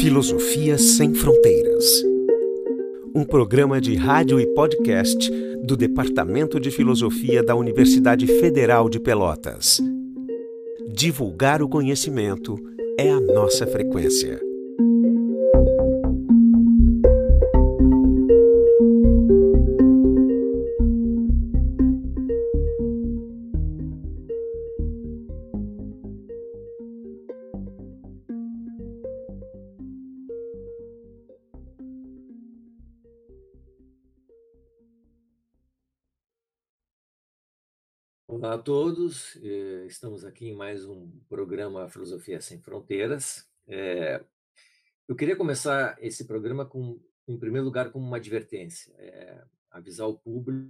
Filosofia Sem Fronteiras. Um programa de rádio e podcast do Departamento de Filosofia da Universidade Federal de Pelotas. Divulgar o conhecimento é a nossa frequência. Todos, eh, estamos aqui em mais um programa Filosofia Sem Fronteiras. Eh, eu queria começar esse programa com, em primeiro lugar, com uma advertência, é, avisar o público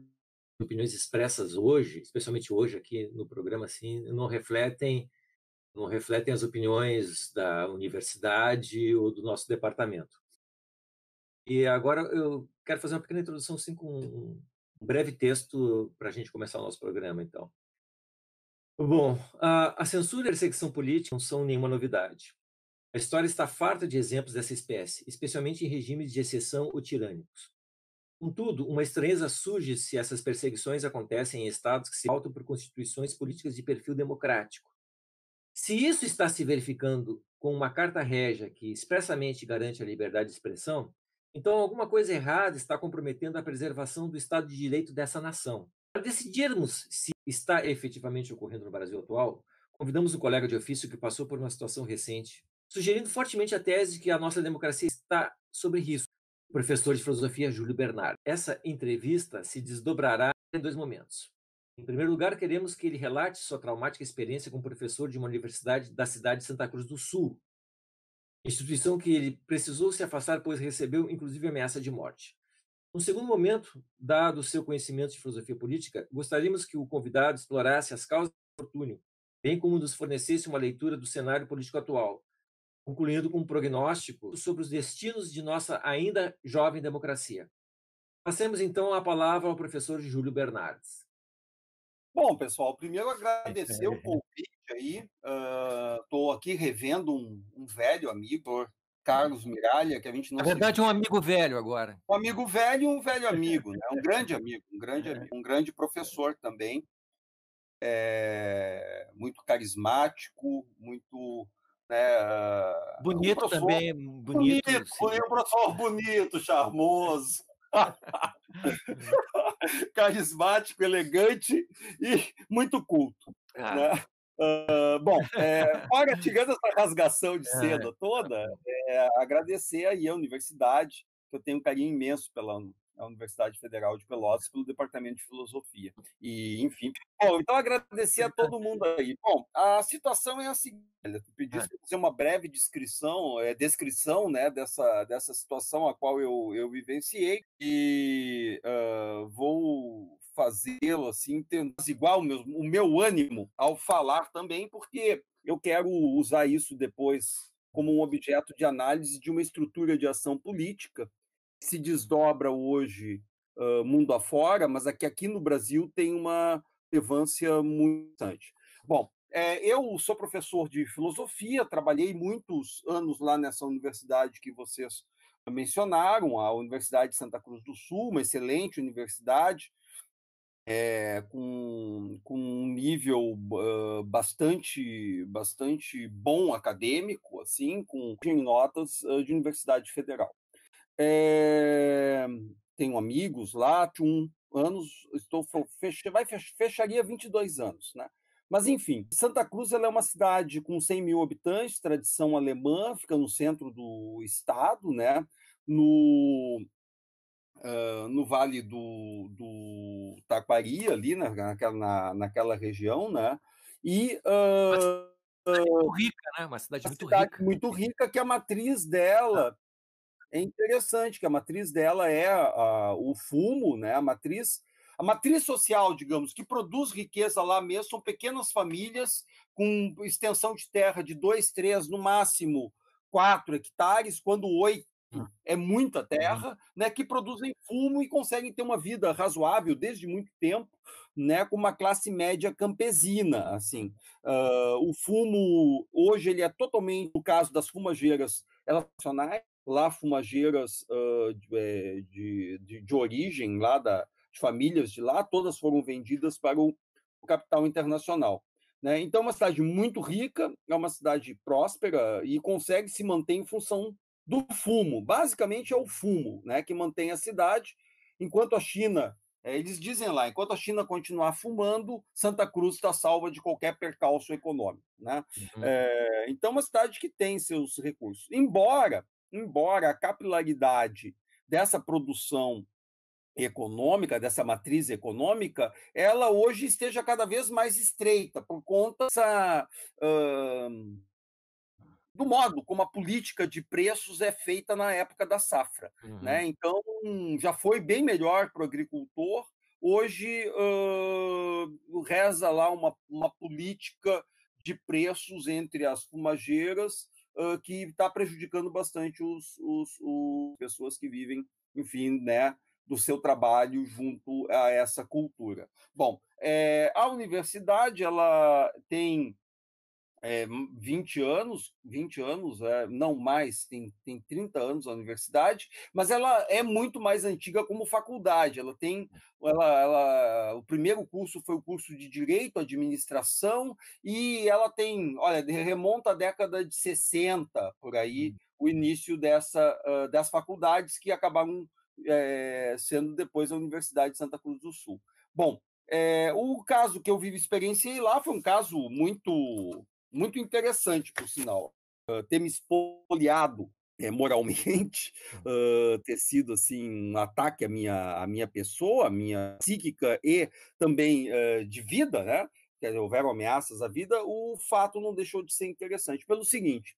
opiniões expressas hoje, especialmente hoje aqui no programa, assim, não refletem não refletem as opiniões da universidade ou do nosso departamento. E agora eu quero fazer uma pequena introdução assim, com um breve texto para a gente começar o nosso programa, então. Bom, a, a censura e a perseguição política não são nenhuma novidade. A história está farta de exemplos dessa espécie, especialmente em regimes de exceção ou tirânicos. Contudo, uma estranheza surge se essas perseguições acontecem em estados que se pautam por constituições políticas de perfil democrático. Se isso está se verificando com uma carta régia que expressamente garante a liberdade de expressão, então, alguma coisa errada está comprometendo a preservação do Estado de Direito dessa nação. Para decidirmos se está efetivamente ocorrendo no Brasil atual, convidamos um colega de ofício que passou por uma situação recente, sugerindo fortemente a tese de que a nossa democracia está sob risco, o professor de filosofia Júlio Bernard. Essa entrevista se desdobrará em dois momentos. Em primeiro lugar, queremos que ele relate sua traumática experiência como professor de uma universidade da cidade de Santa Cruz do Sul, instituição que ele precisou se afastar, pois recebeu inclusive ameaça de morte. No segundo momento, dado o seu conhecimento de filosofia política, gostaríamos que o convidado explorasse as causas do infortúnio, bem como nos fornecesse uma leitura do cenário político atual, concluindo com um prognóstico sobre os destinos de nossa ainda jovem democracia. Passemos então a palavra ao professor Júlio Bernardes. Bom, pessoal, primeiro agradecer o convite aí. Estou uh, aqui revendo um, um, velho amigo, Carlos Miralha, que a gente não. Na verdade, um amigo velho agora. Um amigo velho e um velho amigo, né? um grande amigo, um grande, é. um grande professor também. É, muito carismático, muito. Né, bonito um também. Bonito, bonito foi um professor bonito, charmoso. Carismático, elegante e muito culto. Ah. Né? Uh, bom, é, fora tirando essa rasgação de seda toda, é, agradecer aí a universidade, que eu tenho um carinho imenso pela Universidade Federal de Pelotas, pelo Departamento de Filosofia. E, enfim. Bom, então agradecer a todo mundo aí. Bom, a situação é a seguinte: tu pediste para fazer uma breve descrição, é, descrição né, dessa, dessa situação a qual eu, eu vivenciei, e uh, vou fazê-lo assim, igual o meu, o meu ânimo ao falar também, porque eu quero usar isso depois como um objeto de análise de uma estrutura de ação política se desdobra hoje uh, mundo afora, mas aqui, aqui no Brasil tem uma relevância muito importante. Bom, é, eu sou professor de filosofia, trabalhei muitos anos lá nessa universidade que vocês mencionaram, a Universidade de Santa Cruz do Sul, uma excelente universidade, é, com, com um nível uh, bastante bastante bom acadêmico, assim, com notas uh, de universidade federal. É, tenho amigos lá, um anos, estou fech, vai fecharia 22 anos, né? Mas enfim, Santa Cruz é uma cidade com 100 mil habitantes, tradição alemã, fica no centro do estado, né? No uh, no Vale do, do Taquari, ali na, naquela, na, naquela região, né? E uh, muito rica, né? Uma cidade, uma muito, cidade rica. muito rica, que a matriz dela é interessante que a matriz dela é a, o fumo, né? A matriz, a matriz social, digamos, que produz riqueza lá mesmo são pequenas famílias com extensão de terra de dois, três, no máximo quatro hectares, quando oito é muita uhum. terra, né, que produzem fumo e conseguem ter uma vida razoável desde muito tempo, né, com uma classe média campesina, assim. Uh, o fumo hoje ele é totalmente no caso das fumageiras relacionais, lá fumageiras uh, de, de, de, de, origem lá da de famílias de lá, todas foram vendidas para o, o capital internacional. Né? Então, é uma cidade muito rica, é uma cidade próspera e consegue se manter em função do fumo. Basicamente é o fumo né, que mantém a cidade, enquanto a China, é, eles dizem lá, enquanto a China continuar fumando, Santa Cruz está salva de qualquer percalço econômico. Né? Uhum. É, então, uma cidade que tem seus recursos. Embora, embora a capilaridade dessa produção econômica, dessa matriz econômica, ela hoje esteja cada vez mais estreita por conta dessa, uh, do modo como a política de preços é feita na época da safra. Né? Uhum. Né? Então, já foi bem melhor para o agricultor. Hoje, uh, reza lá uma, uma política de preços entre as fumageiras uh, que está prejudicando bastante os, os, os pessoas que vivem, enfim, né, do seu trabalho junto a essa cultura. Bom, é, a universidade ela tem é, 20 anos, 20 anos, é, não mais, tem, tem 30 anos a universidade, mas ela é muito mais antiga como faculdade. Ela tem, ela, ela, o primeiro curso foi o curso de Direito, Administração, e ela tem, olha, remonta à década de 60, por aí, hum. o início dessa, uh, das faculdades que acabaram é, sendo depois a Universidade de Santa Cruz do Sul. Bom, é, o caso que eu vivi experienciei lá foi um caso muito muito interessante, por sinal. Uh, ter me espoliado é, moralmente, uh, ter sido assim um ataque à minha, à minha pessoa, à minha psíquica e também uh, de vida, né? Quer dizer, houveram ameaças à vida, o fato não deixou de ser interessante. Pelo seguinte,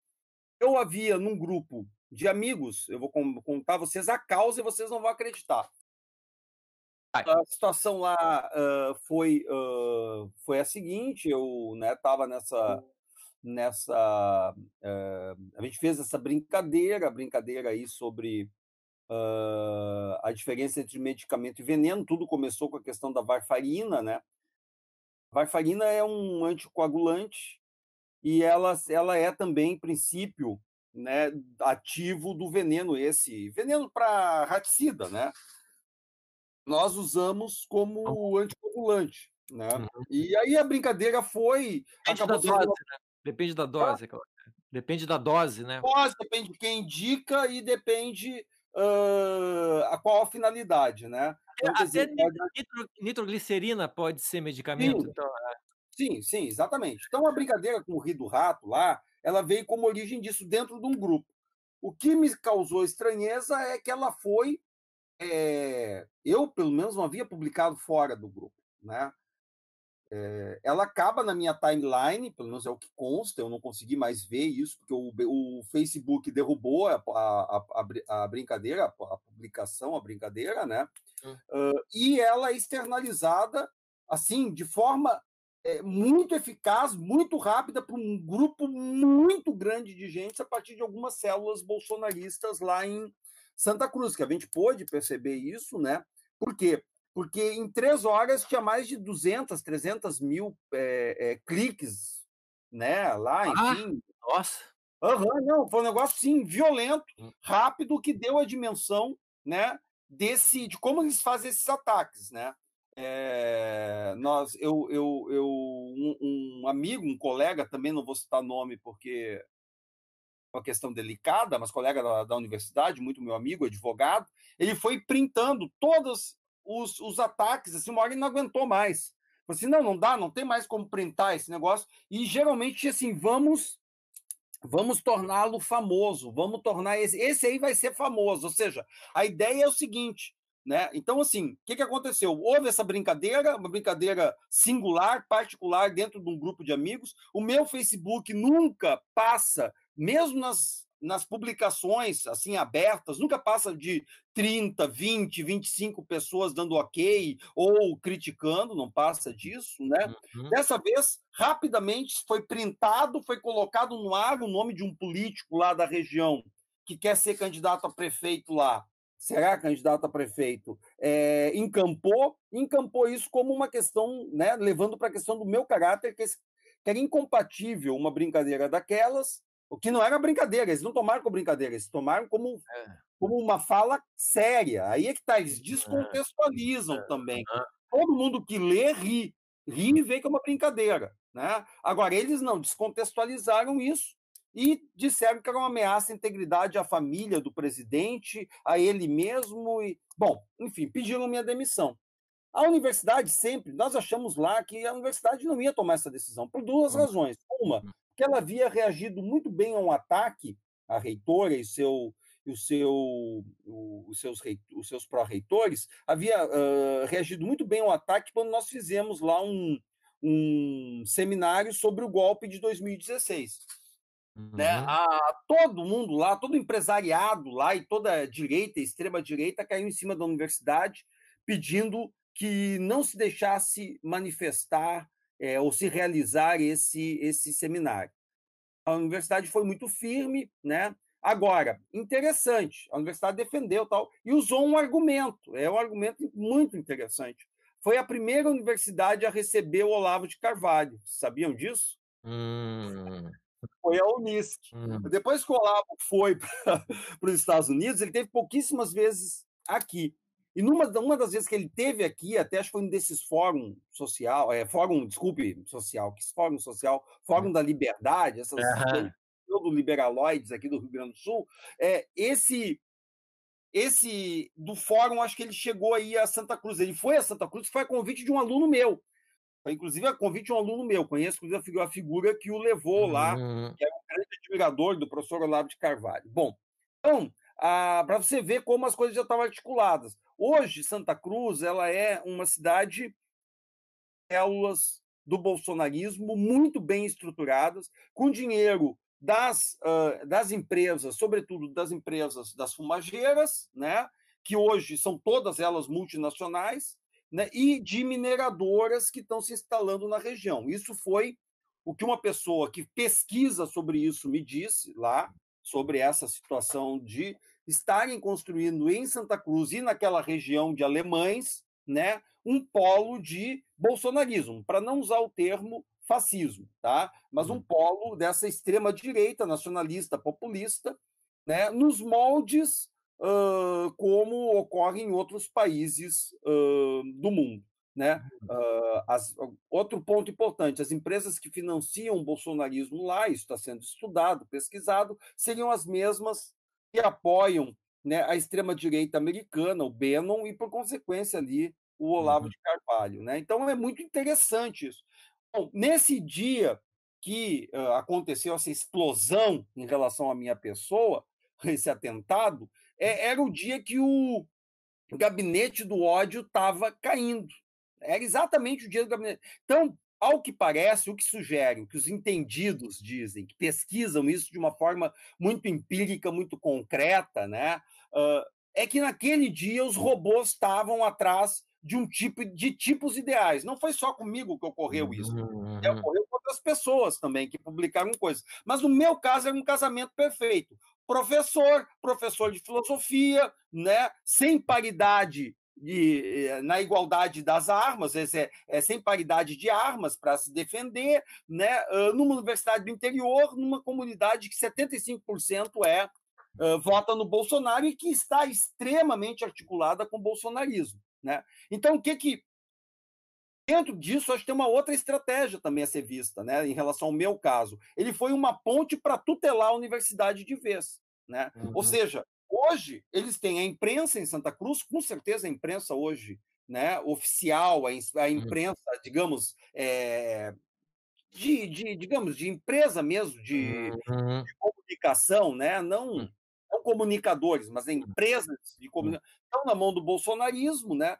eu havia num grupo de amigos, eu vou contar a vocês a causa e vocês não vão acreditar. A situação lá uh, foi, foi a seguinte, eu estava né, nessa nessa uh, a gente fez essa brincadeira, brincadeira aí sobre a diferença entre medicamento e veneno. Tudo começou com a questão da varfarina, né? A varfarina é um anticoagulante e ela, ela é também, em princípio, né, ativo do veneno esse, veneno para raticida, né? Nós usamos como anticoagulante, né? Uhum. E aí a brincadeira foi né? Depende da dose, ah, depende da dose, né? Dose, depende de quem indica e depende uh, a qual a finalidade, né? Então, Até dizer, nitro, nitroglicerina pode ser medicamento, sim, então. É. Sim, sim, exatamente. Então a brincadeira com o rio do rato lá ela veio como origem disso dentro de um grupo. O que me causou estranheza é que ela foi. É, eu, pelo menos, não havia publicado fora do grupo. Né? É, ela acaba na minha timeline, pelo menos é o que consta, eu não consegui mais ver isso, porque o, o Facebook derrubou a, a, a, a brincadeira, a, publicação, a brincadeira, né? Hum. Uh, e ela é externalizada, assim, de forma é, muito eficaz, muito rápida para um grupo muito grande de gente a partir de algumas células bolsonaristas lá em Santa Cruz, que a gente pôde perceber isso, né? Por quê? Porque em três horas tinha mais de 200, 300 mil é, é, cliques, né? Lá, ah, enfim. Ah, nossa! Uhum, não, foi um negócio, sim, violento, hum. rápido, que deu a dimensão, né? Desse, de como eles fazem esses ataques, né? É, nós, eu, eu, eu um, um, amigo, um colega, também não vou citar nome porque é uma questão delicada, mas colega da, da universidade, muito meu amigo, advogado, ele foi printando todos os, os ataques, assim, uma hora ele não aguentou mais. Assim, não, não dá, não tem mais como printar esse negócio. E geralmente, assim, vamos vamos torná-lo famoso, vamos tornar esse, esse aí vai ser famoso. Ou seja, a ideia é o seguinte: né? Então, assim, o que, que aconteceu? Houve essa brincadeira, uma brincadeira singular, particular, dentro de um grupo de amigos. O meu Facebook nunca passa, mesmo nas, nas publicações assim abertas, nunca passa de 30, 20, 25 pessoas dando ok ou criticando, não passa disso, né? Uhum. Dessa vez, rapidamente foi printado, foi colocado no ar o nome de um político lá da região que quer ser candidato a prefeito lá, será candidato a prefeito, é, encampou, encampou isso como uma questão, né, levando para a questão do meu caráter, que, que era incompatível uma brincadeira daquelas, o que não era brincadeira, eles não tomaram como brincadeira, eles tomaram como, é. como uma fala séria. Aí é que tá, eles descontextualizam é. também. Todo mundo que lê ri, ri e vê que é uma brincadeira. Né? Agora, eles não descontextualizaram isso e disseram que era uma ameaça à integridade à família do presidente, a ele mesmo. E, bom, enfim, pediram minha demissão. A universidade sempre, nós achamos lá que a universidade não ia tomar essa decisão, por duas hum. razões. Uma, hum. que ela havia reagido muito bem a um ataque à reitora e seu o seu, os seus, os seus pró-reitores, havia uh, reagido muito bem ao ataque quando nós fizemos lá um, um seminário sobre o golpe de 2016. Né? Uhum. Né? A, todo mundo lá, todo empresariado lá e toda a direita, extrema-direita, caiu em cima da universidade pedindo que não se deixasse manifestar é, ou se realizar esse, esse seminário. A universidade foi muito firme, né? Agora, interessante, a universidade defendeu tal e usou um argumento, é um argumento muito interessante. Foi a primeira universidade a receber o Olavo de Carvalho. Sabiam disso? Hum. Foi a Unisc. Hum. Depois que o Olavo foi para os Estados Unidos, ele teve pouquíssimas vezes aqui. E numa uma das vezes que ele teve aqui, até acho que foi um desses fórum social, é, fórum, desculpe, social, que fórum social, fórum hum. da liberdade, essas uhum. do liberaloides aqui do Rio Grande do Sul, é, esse esse do fórum, acho que ele chegou aí a Santa Cruz. Ele foi a Santa Cruz, foi a convite de um aluno meu. Foi, inclusive, a convite de um aluno meu. Conheço, inclusive, a figura que o levou lá, uhum. que era um grande admirador do professor Olavo de Carvalho. Bom, então, para você ver como as coisas já estavam articuladas. Hoje, Santa Cruz ela é uma cidade células do bolsonarismo muito bem estruturadas, com dinheiro das, uh, das empresas, sobretudo das empresas das fumageiras, né, que hoje são todas elas multinacionais, né, e de mineradoras que estão se instalando na região. Isso foi o que uma pessoa que pesquisa sobre isso me disse lá, sobre essa situação de estarem construindo em Santa Cruz e naquela região de alemães, né, um polo de bolsonarismo, para não usar o termo fascismo, tá? Mas um uhum. polo dessa extrema direita nacionalista populista, né? Nos moldes uh, como ocorre em outros países uh, do mundo. Né? Uh, as, outro ponto importante: as empresas que financiam o bolsonarismo lá, isso está sendo estudado, pesquisado, seriam as mesmas que apoiam né, a extrema-direita americana, o Bannon, e, por consequência, ali o Olavo uhum. de Carvalho. Né? Então, é muito interessante isso. Bom, nesse dia que uh, aconteceu essa explosão em relação à minha pessoa, esse atentado, é, era o dia que o gabinete do ódio estava caindo. Era exatamente o dia do gabinete. Então, ao que parece, o que sugerem, que os entendidos dizem, que pesquisam isso de uma forma muito empírica, muito concreta, né? Uh, é que naquele dia os robôs estavam atrás de um tipo de tipos ideais. Não foi só comigo que ocorreu isso. Uhum. Ocorreu com outras pessoas também que publicaram coisas. Mas no meu caso era um casamento perfeito. Professor, professor de filosofia, né, sem paridade de, eh, na igualdade das armas, é, é sem paridade de armas para se defender, né, numa universidade do interior, numa comunidade que 75% é uh, vota no Bolsonaro e que está extremamente articulada com o bolsonarismo. Né? Então, o que que. Dentro disso, acho que tem uma outra estratégia também a ser vista, né, em relação ao meu caso. Ele foi uma ponte para tutelar a universidade de vez. Né? Uhum. Ou seja, hoje eles têm a imprensa em Santa Cruz, com certeza a imprensa hoje né, oficial, a, uhum. imprensa, digamos, é, de, de, digamos, de empresa mesmo, de, uhum. de comunicação, né? não, hum. não comunicadores, mas hum. empresas de comunicação estão na mão do bolsonarismo, né?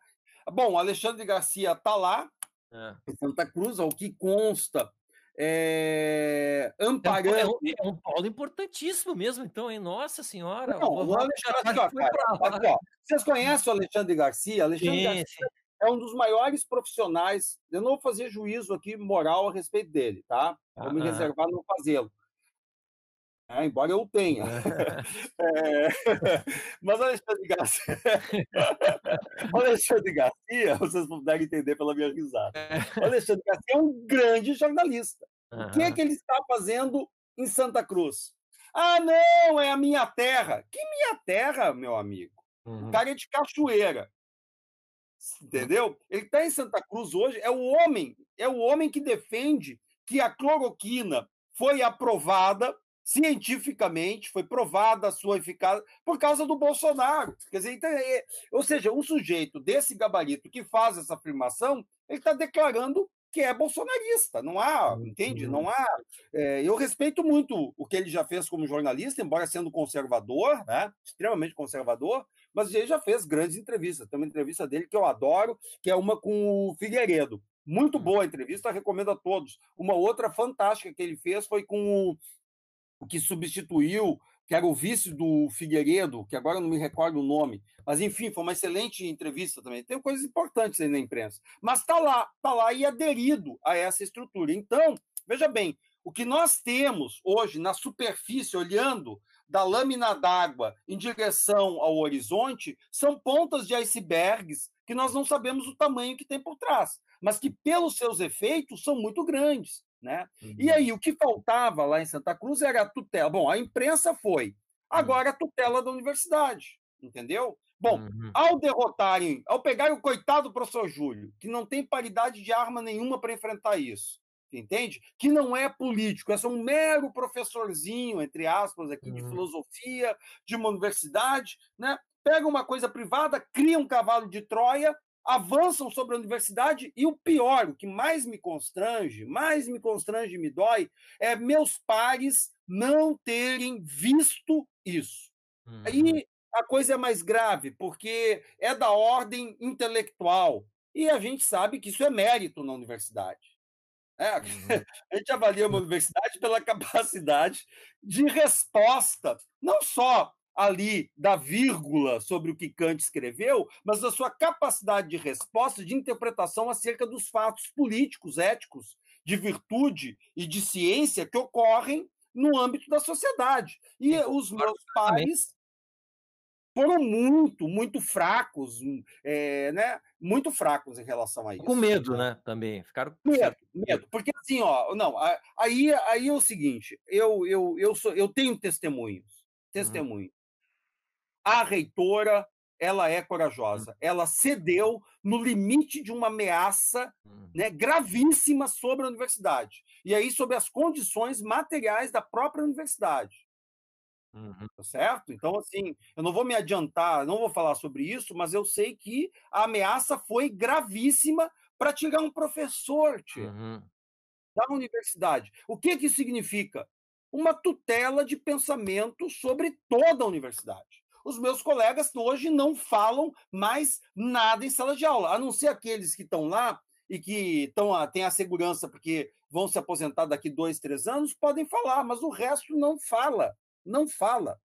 Bom, Alexandre Garcia está lá, é. em Santa Cruz, ao que consta, é, amparando. É um, é um polo importantíssimo mesmo, então, hein? Nossa Senhora! Não, o Alexandre, ó, cara, ó, vocês conhecem o Alexandre Garcia? Alexandre sim, Garcia sim. é um dos maiores profissionais. Eu não vou fazer juízo aqui moral a respeito dele, tá? Vou me reservar não fazê-lo. É, embora eu tenha. É, mas o Alexandre Garcia, Alexandre Garcia, vocês puderem entender pela minha risada. O Alexandre Garcia é um grande jornalista. O que é que ele está fazendo em Santa Cruz? Ah, não, é a minha terra. Que minha terra, meu amigo? Uhum. O cara é de cachoeira. Entendeu? Ele está em Santa Cruz hoje, é o homem, é o homem que defende que a cloroquina foi aprovada cientificamente, foi provada a sua eficácia por causa do Bolsonaro. Quer dizer, então, é, ou seja, um sujeito desse gabarito que faz essa afirmação, ele está declarando que é bolsonarista. Não há, entende? Não há. É, eu respeito muito o que ele já fez como jornalista, embora sendo conservador, né? extremamente conservador, mas ele já fez grandes entrevistas. Tem uma entrevista dele que eu adoro, que é uma com o Figueiredo. Muito boa a entrevista, recomendo a todos. Uma outra fantástica que ele fez foi com o o que substituiu, que era o vice do Figueiredo, que agora não me recordo o nome, mas enfim, foi uma excelente entrevista também. Tem coisas importantes aí na imprensa, mas está lá, está lá e aderido a essa estrutura. Então, veja bem, o que nós temos hoje na superfície, olhando da lâmina d'água em direção ao horizonte, são pontas de icebergs que nós não sabemos o tamanho que tem por trás, mas que, pelos seus efeitos, são muito grandes. Né? Uhum. E aí, o que faltava lá em Santa Cruz era a tutela. Bom, a imprensa foi. Uhum. Agora a tutela da universidade, entendeu? Bom, uhum. ao derrotarem, ao pegarem o coitado professor Júlio, que não tem paridade de arma nenhuma para enfrentar isso, entende? Que não é político, é só um mero professorzinho, entre aspas, aqui, de uhum. filosofia, de uma universidade, né? Pega uma coisa privada, cria um cavalo de Troia avançam sobre a universidade e o pior, o que mais me constrange, mais me constrange e me dói, é meus pares não terem visto isso. Uhum. Aí a coisa é mais grave, porque é da ordem intelectual. E a gente sabe que isso é mérito na universidade. É, uhum. A gente avalia uma universidade pela capacidade de resposta, não só ali da vírgula sobre o que Kant escreveu, mas da sua capacidade de resposta, de interpretação acerca dos fatos políticos, éticos, de virtude e de ciência que ocorrem no âmbito da sociedade. E os meus pais foram muito, muito fracos, é, né? Muito fracos em relação a isso. Com medo, né? Também ficaram medo, medo, porque assim, ó, não, aí, aí é o seguinte, eu, eu, eu sou, eu tenho testemunhos, uhum. A reitora ela é corajosa. Hum. Ela cedeu no limite de uma ameaça hum. né, gravíssima sobre a universidade. E aí, sobre as condições materiais da própria universidade. Uhum. Tá certo? Então, assim, eu não vou me adiantar, não vou falar sobre isso, mas eu sei que a ameaça foi gravíssima para tirar um professor uhum. da universidade. O que, que significa? Uma tutela de pensamento sobre toda a universidade os meus colegas hoje não falam mais nada em sala de aula, a não ser aqueles que estão lá e que estão, têm a segurança porque vão se aposentar daqui dois, três anos, podem falar, mas o resto não fala, não fala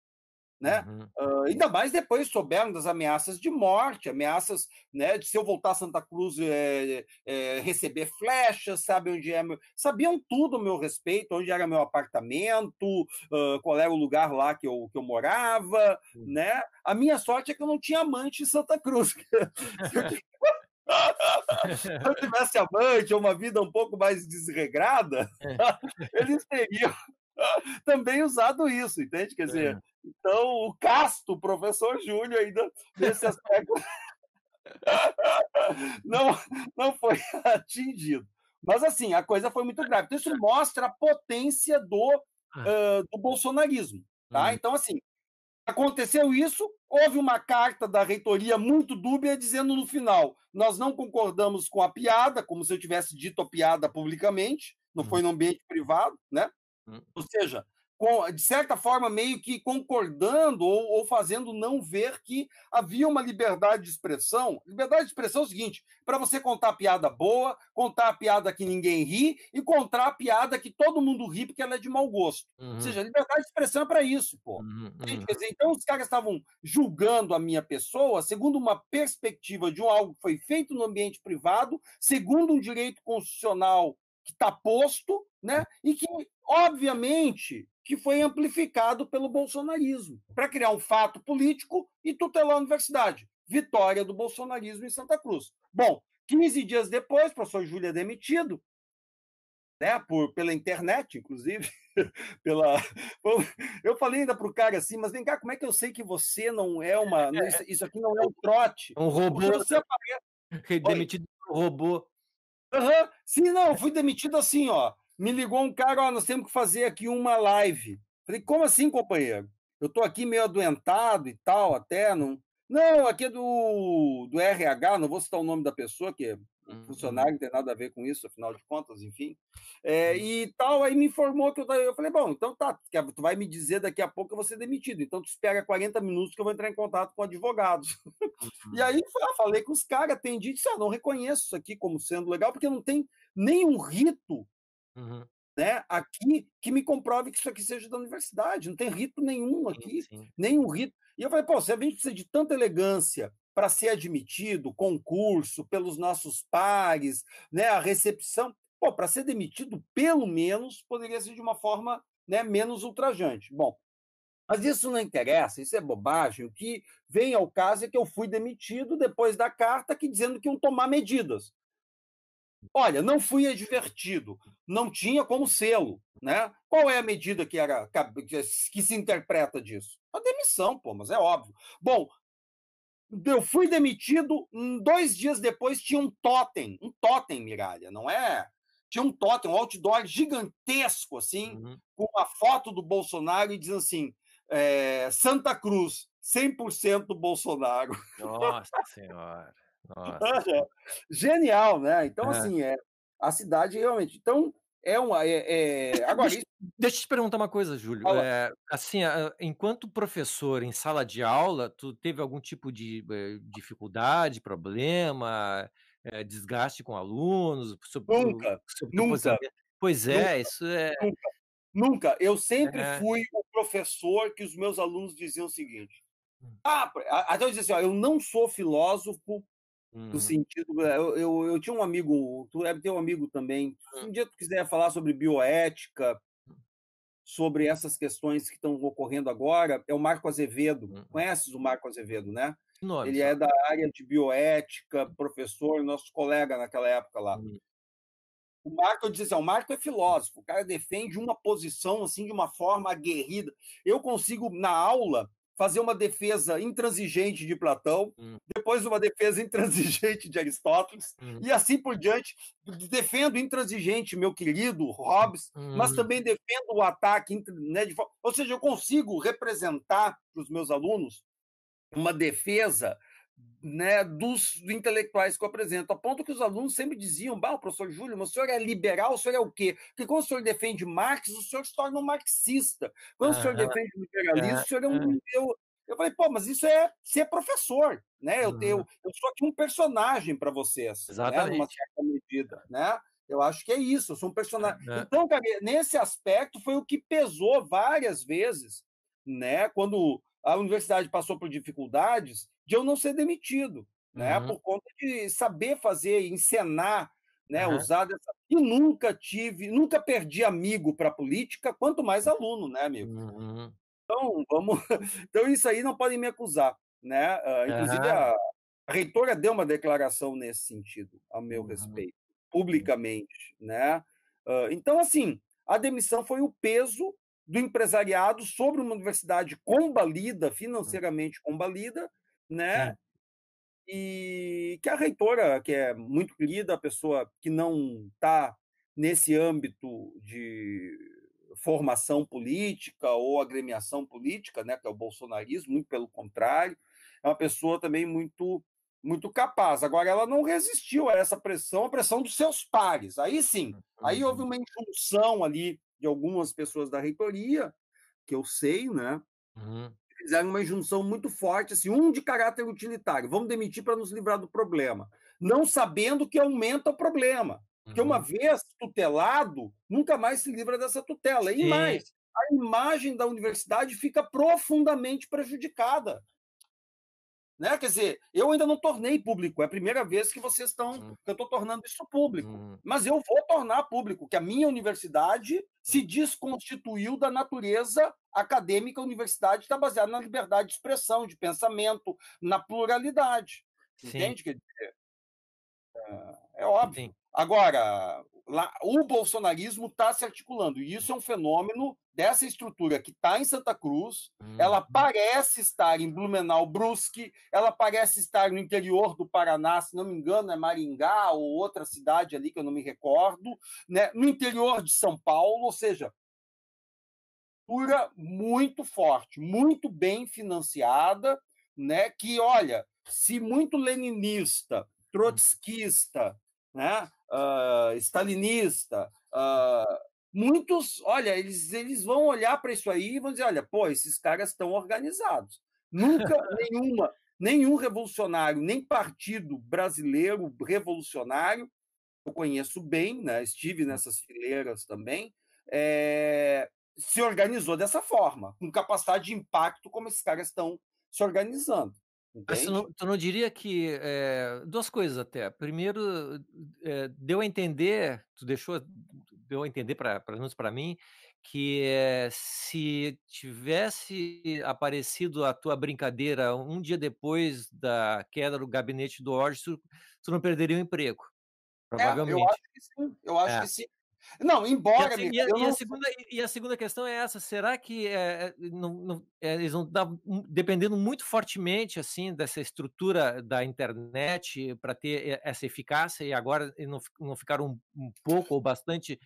né? Uhum. Uh, ainda mais depois souberam das ameaças de morte, ameaças, né, de se eu voltar a Santa Cruz é, é, receber flechas, sabe onde é meu, sabiam tudo a meu respeito, onde era meu apartamento, uh, qual era o lugar lá que eu, que eu morava, uhum. né? A minha sorte é que eu não tinha amante em Santa Cruz. Se eu tivesse amante ou uma vida um pouco mais desregrada, é. eles teriam também usado isso, entende? Quer dizer, é. então o casto professor Júnior ainda nesse aspecto não, não foi atingido. Mas assim, a coisa foi muito grave. Então, isso mostra a potência do, uh, do bolsonarismo. Tá? Uhum. Então, assim, aconteceu isso, houve uma carta da reitoria muito dúbia dizendo no final: nós não concordamos com a piada, como se eu tivesse dito a piada publicamente, não foi no ambiente privado, né? Hum. Ou seja, com, de certa forma, meio que concordando ou, ou, fazendo não ver que havia uma liberdade de expressão. Liberdade de expressão é o seguinte: para você contar a piada boa, contar a piada que ninguém ri e contar a piada que todo mundo ri porque ela é de mau gosto. Uhum. Ou seja, liberdade de expressão é para isso, pô. Uhum. Uhum. Quer dizer, então os caras estavam julgando a minha pessoa segundo uma perspectiva de um algo que foi feito no ambiente privado, segundo um direito constitucional que está posto, né? E que, obviamente, que foi amplificado pelo bolsonarismo, para criar um fato político e tutelar a universidade. Vitória do bolsonarismo em Santa Cruz. Bom, 15 dias depois, o professor Júlio é demitido, né, por, pela internet, inclusive. pela Eu falei ainda para o cara assim, mas vem cá, como é que eu sei que você não é uma. É. Isso aqui não é um trote? Um robô. Você aparece... Demitido por robô. Uhum. Sim, não, eu fui demitido assim, ó. Me ligou um cara, ó, nós temos que fazer aqui uma live. Falei, como assim, companheiro? Eu estou aqui meio adoentado e tal, até não. Não, aqui é do, do RH, não vou citar o nome da pessoa, que é um funcionário, não tem nada a ver com isso, afinal de contas, enfim. É, e tal, aí me informou que eu, eu falei, bom, então tá, tu vai me dizer daqui a pouco que eu vou ser demitido, então tu espera 40 minutos que eu vou entrar em contato com advogados. Uhum. e aí eu falei com os caras, atendi, disse, ah, não reconheço isso aqui como sendo legal, porque não tem nenhum rito uhum. né, aqui que me comprove que isso aqui seja da universidade, não tem rito nenhum aqui, sim, sim. nenhum rito. E eu falei, pô, se a gente precisa de tanta elegância para ser admitido, concurso, pelos nossos pares, né, a recepção, pô, para ser demitido, pelo menos, poderia ser de uma forma né, menos ultrajante. Bom, mas isso não interessa, isso é bobagem. O que vem ao caso é que eu fui demitido depois da carta que dizendo que iam tomar medidas. Olha, não fui advertido, não tinha como selo, né? Qual é a medida que era que se interpreta disso? A demissão, pô, mas é óbvio. Bom, eu fui demitido, dois dias depois tinha um totem, um totem, Miralha, não é? Tinha um totem, um outdoor gigantesco, assim, uhum. com uma foto do Bolsonaro e dizendo assim, é, Santa Cruz, 100% Bolsonaro. Nossa Senhora. Genial, né? Então, é. assim, é, a cidade realmente. Então, é uma. É, é... Agora, deixa, deixa eu te perguntar uma coisa, Júlio. É, assim, enquanto professor em sala de aula, tu teve algum tipo de eh, dificuldade, problema, eh, desgaste com alunos? Sobre, nunca, sobre nunca. Pois é, nunca, isso é. Nunca, nunca. Eu sempre é. fui o professor que os meus alunos diziam o seguinte. Hum. Ah, até eu dizia assim, ó, eu não sou filósofo no uhum. sentido. Eh, eu, eu, eu, tinha um amigo, tu deve ter um amigo também. Um dia tu quiser falar sobre bioética, sobre essas questões que estão ocorrendo agora, é o Marco Azevedo. Uhum. Conheces o Marco Azevedo, né? Nossa. Ele é da área de bioética, professor, nosso colega naquela época lá. Uhum. O Marco, eu disse assim, o Marco é filósofo, o cara defende uma posição assim de uma forma aguerrida. Eu consigo, na aula, fazer uma defesa intransigente de Platão, hum. depois uma defesa intransigente de Aristóteles, hum. e assim por diante. Defendo intransigente, meu querido Hobbes, hum. mas também defendo o ataque. Né, de... Ou seja, eu consigo representar para os meus alunos uma defesa né, dos intelectuais que eu apresento, a ponto que os alunos sempre diziam, bah, professor Júlio, mas o senhor é liberal, o senhor é o quê? Porque quando o senhor defende Marx, o senhor se torna um marxista. Quando o senhor defende o liberalismo, o senhor é um... Eu, eu falei, pô, mas isso é ser professor, né? Eu, eu, eu sou aqui um personagem para vocês, Exatamente. né? numa certa medida, né? Eu acho que é isso, eu sou um personagem. É. Então, cara, nesse aspecto foi o que pesou várias vezes, né? Quando a universidade passou por dificuldades, de eu não ser demitido, né? Uhum. Por conta de saber fazer, encenar, né? Uhum. Usar dessa... E nunca tive, nunca perdi amigo para política, quanto mais aluno, né, amigo? Uhum. Então, vamos. Então, isso aí não podem me acusar, né? Uh, inclusive, a, a, reitora deu uma declaração nesse sentido, a meu respeito, publicamente, né? Uh, então, assim, a demissão foi o peso do empresariado sobre uma universidade combalida, financeiramente combalida, né? É. E que a reitora, que é muito querida, a pessoa que não está nesse âmbito de formação política ou agremiação política, né, que é o bolsonarismo, muito pelo contrário, é uma pessoa também muito muito capaz. Agora, ela não resistiu a essa pressão, a pressão dos seus pares. Aí sim, aí houve uhum. uma injunção ali de algumas pessoas da reitoria, que eu sei, né? Uhum fizeram uma injunção muito forte, assim, um de caráter utilitário, vamos demitir para nos livrar do problema, não sabendo que aumenta o problema. Porque uma uhum. vez tutelado, nunca mais se livra dessa tutela. E Sim. mais, a imagem da universidade fica profundamente prejudicada. Né? Quer dizer, eu ainda não tornei público, é a primeira vez que vocês estão, hum. que eu estou tornando isso público. Hum. Mas eu vou tornar público que a minha universidade se hum. desconstituiu da natureza acadêmica. A universidade está baseada na liberdade de expressão, de pensamento, na pluralidade. Sim. Entende? Quer dizer, é, é óbvio. Sim. Agora, lá, o bolsonarismo está se articulando, e isso é um fenômeno dessa estrutura que está em Santa Cruz, uhum. ela parece estar em Blumenau Brusque, ela parece estar no interior do Paraná, se não me engano, é Maringá ou outra cidade ali que eu não me recordo, né? no interior de São Paulo, ou seja, estrutura muito forte, muito bem financiada, né? que, olha, se muito leninista, trotskista, né? uh, stalinista, uh, muitos, olha, eles, eles vão olhar para isso aí e vão dizer, olha, pô, esses caras estão organizados. Nunca nenhuma, nenhum revolucionário, nem partido brasileiro revolucionário, eu conheço bem, né? estive nessas fileiras também, é, se organizou dessa forma, com capacidade de impacto como esses caras estão se organizando. Mas tu não, tu não diria que é, duas coisas até. Primeiro, é, deu a entender, tu deixou, deu a entender para menos para mim que é, se tivesse aparecido a tua brincadeira um dia depois da queda do gabinete do Orge, tu, tu não perderia o emprego. Provavelmente. É, eu acho que sim. Eu acho é. que sim. Não, embora. E a, e, a, e, a segunda, e a, segunda, questão é essa: será que é, não, não, é, eles vão estar dependendo muito fortemente assim dessa estrutura da internet para ter essa eficácia e agora não, não ficaram um, um pouco ou bastante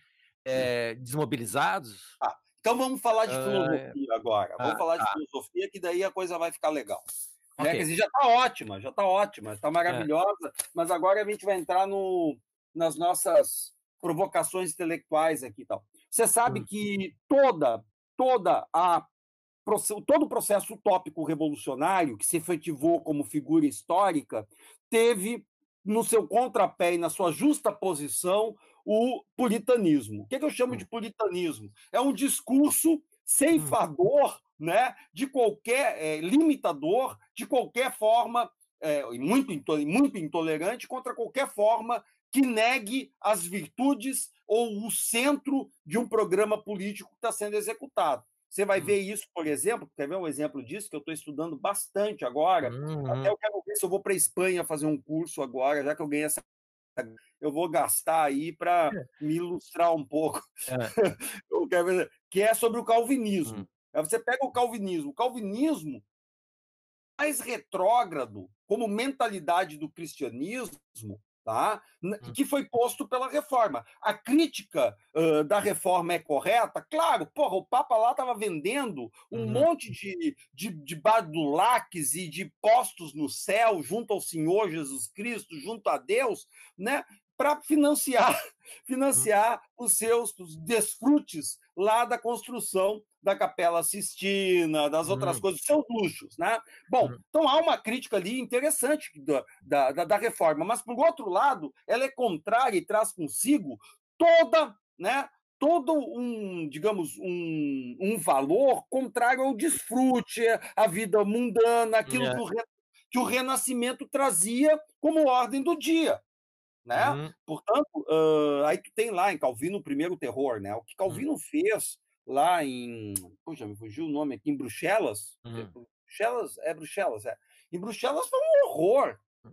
é, desmobilizados? Ah, então vamos falar de filosofia ah, agora. Vamos ah, falar de ah. filosofia, que daí a coisa vai ficar legal. Né? Okay. Quer dizer, já está ótima, já está ótima, está é. maravilhosa, mas agora a gente vai entrar no, nas nossas provocações intelectuais aqui e tal. Você sabe hum. que toda, toda a todo o processo utópico revolucionário que se efetivou como figura histórica teve no seu contrapé e na sua justa posição o puritanismo. O que, é que eu chamo hum. de puritanismo? É um discurso hum. ceifador né, de qualquer é, limitador, de qualquer forma, é, muito, muito intolerante contra qualquer forma que negue as virtudes ou o centro de um programa político que está sendo executado. Você vai ver isso, por exemplo, quer ver um exemplo disso que eu estou estudando bastante agora? Uhum. Até eu quero ver se eu vou para a Espanha fazer um curso agora, já que eu ganhei essa. Eu vou gastar aí para é. me ilustrar um pouco. É. que é sobre o calvinismo. Uhum. Você pega o calvinismo. O calvinismo mais retrógrado como mentalidade do cristianismo tá? Hum. que foi posto pela reforma. A crítica uh, da reforma é correta? Claro, porra, o Papa lá estava vendendo um uhum. monte de, de, de badulaques e de postos no céu junto ao Senhor Jesus Cristo, junto a Deus, né? para financiar financiar os seus os desfrutes lá da construção da Capela Sistina, das outras uhum. coisas, seus luxos, né? Bom, uhum. então há uma crítica ali interessante da, da, da reforma, mas por outro lado, ela é contrária e traz consigo toda, né? Todo um, digamos, um, um valor contrário ao desfrute, à vida mundana, aquilo yeah. que, o, que o Renascimento trazia como ordem do dia né? Uhum. Portanto, uh, aí tu tem lá em Calvino o primeiro terror, né? O que Calvino uhum. fez lá em, puxa, me fugiu o nome aqui, em Bruxelas, é uhum. Bruxelas, é Bruxelas, é. Em Bruxelas foi um horror, hum.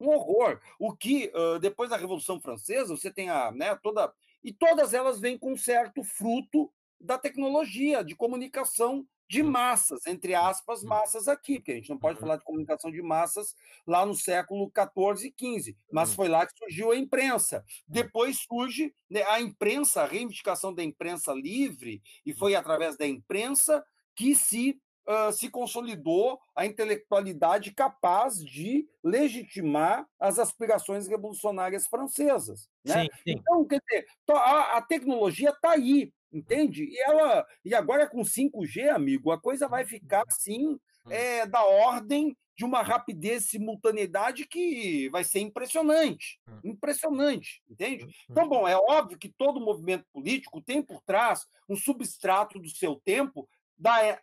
um horror. O que uh, depois da Revolução Francesa você tem a, né, toda e todas elas vêm com um certo fruto da tecnologia de comunicação de massas, entre aspas, hum. massas aqui, porque a gente não pode uhum. falar de comunicação de massas lá no século XIV e XV, mas uhum. foi lá que surgiu a imprensa. Depois surge né, a imprensa, a reivindicação da imprensa livre, e foi através da imprensa que se Uh, se consolidou a intelectualidade capaz de legitimar as aspirações revolucionárias francesas. Né? Sim, sim. Então, quer dizer, a, a tecnologia está aí. Entende? E ela e agora com 5G, amigo, a coisa vai ficar assim é, da ordem de uma rapidez simultaneidade que vai ser impressionante. Hum. Impressionante, entende? Hum, então, bom, é óbvio que todo movimento político tem por trás um substrato do seu tempo da, eh,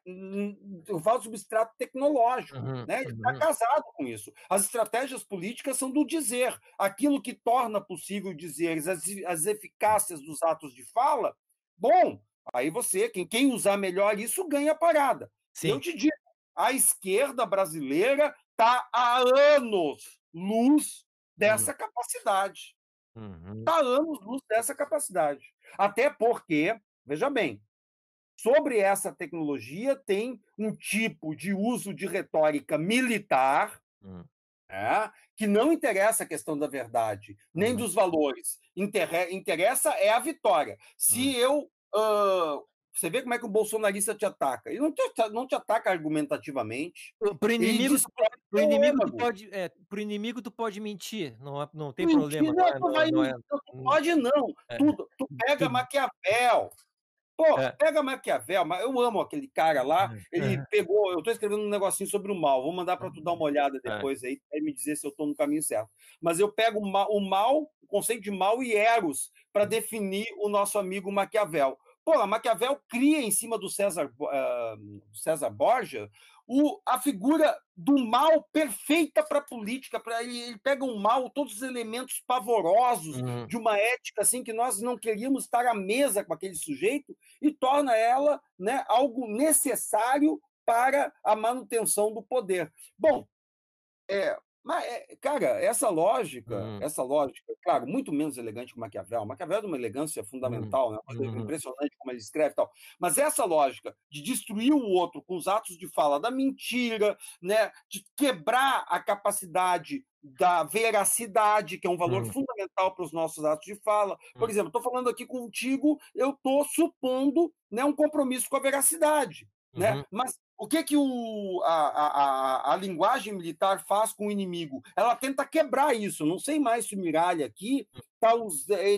eu falo substrato tecnológico, uhum, né? Ele está uhum. casado com isso. As estratégias políticas são do dizer. Aquilo que torna possível dizer as, as eficácias dos atos de fala, bom, aí você, quem, quem usar melhor isso, ganha a parada. Sim. Eu te digo, a esquerda brasileira está há anos luz dessa uhum. capacidade. Está uhum. Tá anos luz dessa capacidade. Até porque, veja bem, sobre essa tecnologia tem um tipo de uso de retórica militar, uhum. é, que não interessa a questão da verdade, nem uhum. dos valores. Inter interessa é a vitória. Se eu. Uh, você vê como é que o bolsonarista te ataca. Ele não te, não te ataca argumentativamente. Para o inimigo, pro inimigo, tu pode, é, pro inimigo tu pode mentir, não, não tem mentir, problema. Não, é, não, vai, não, é, tu pode não. É, tu, tu pega Maquiavel. Pô, é. pega Maquiavel, eu amo aquele cara lá. Ele pegou. Eu estou escrevendo um negocinho sobre o mal. Vou mandar para tu dar uma olhada depois aí, e me dizer se eu estou no caminho certo. Mas eu pego o mal, o, mal, o conceito de mal e eros para definir o nosso amigo Maquiavel. Pô, a Maquiavel cria em cima do César, uh, César Borja o, a figura do mal perfeita para a política. Pra, ele, ele, pega um mal, todos os elementos pavorosos uhum. de uma ética assim que nós não queríamos estar à mesa com aquele sujeito e torna ela né, algo necessário para a manutenção do poder. Bom, é, mas, é, cara, essa lógica, hum. essa lógica, claro, muito menos elegante que Maquiavel. Maquiavel é de uma elegância hum, fundamental, né? Uhum. impressionante como ele escreve e tal. Mas essa lógica de destruir o outro com os atos de fala da mentira, né? De quebrar a capacidade da veracidade, que é um valor hum. fundamental para os nossos atos de fala. Por hum. exemplo, estou falando aqui contigo, eu estou supondo né, um compromisso com a veracidade. Né? Uhum. Mas o que, que o, a, a, a, linguagem militar faz com o inimigo? Ela tenta quebrar isso. Não sei mais se o Miralha aqui está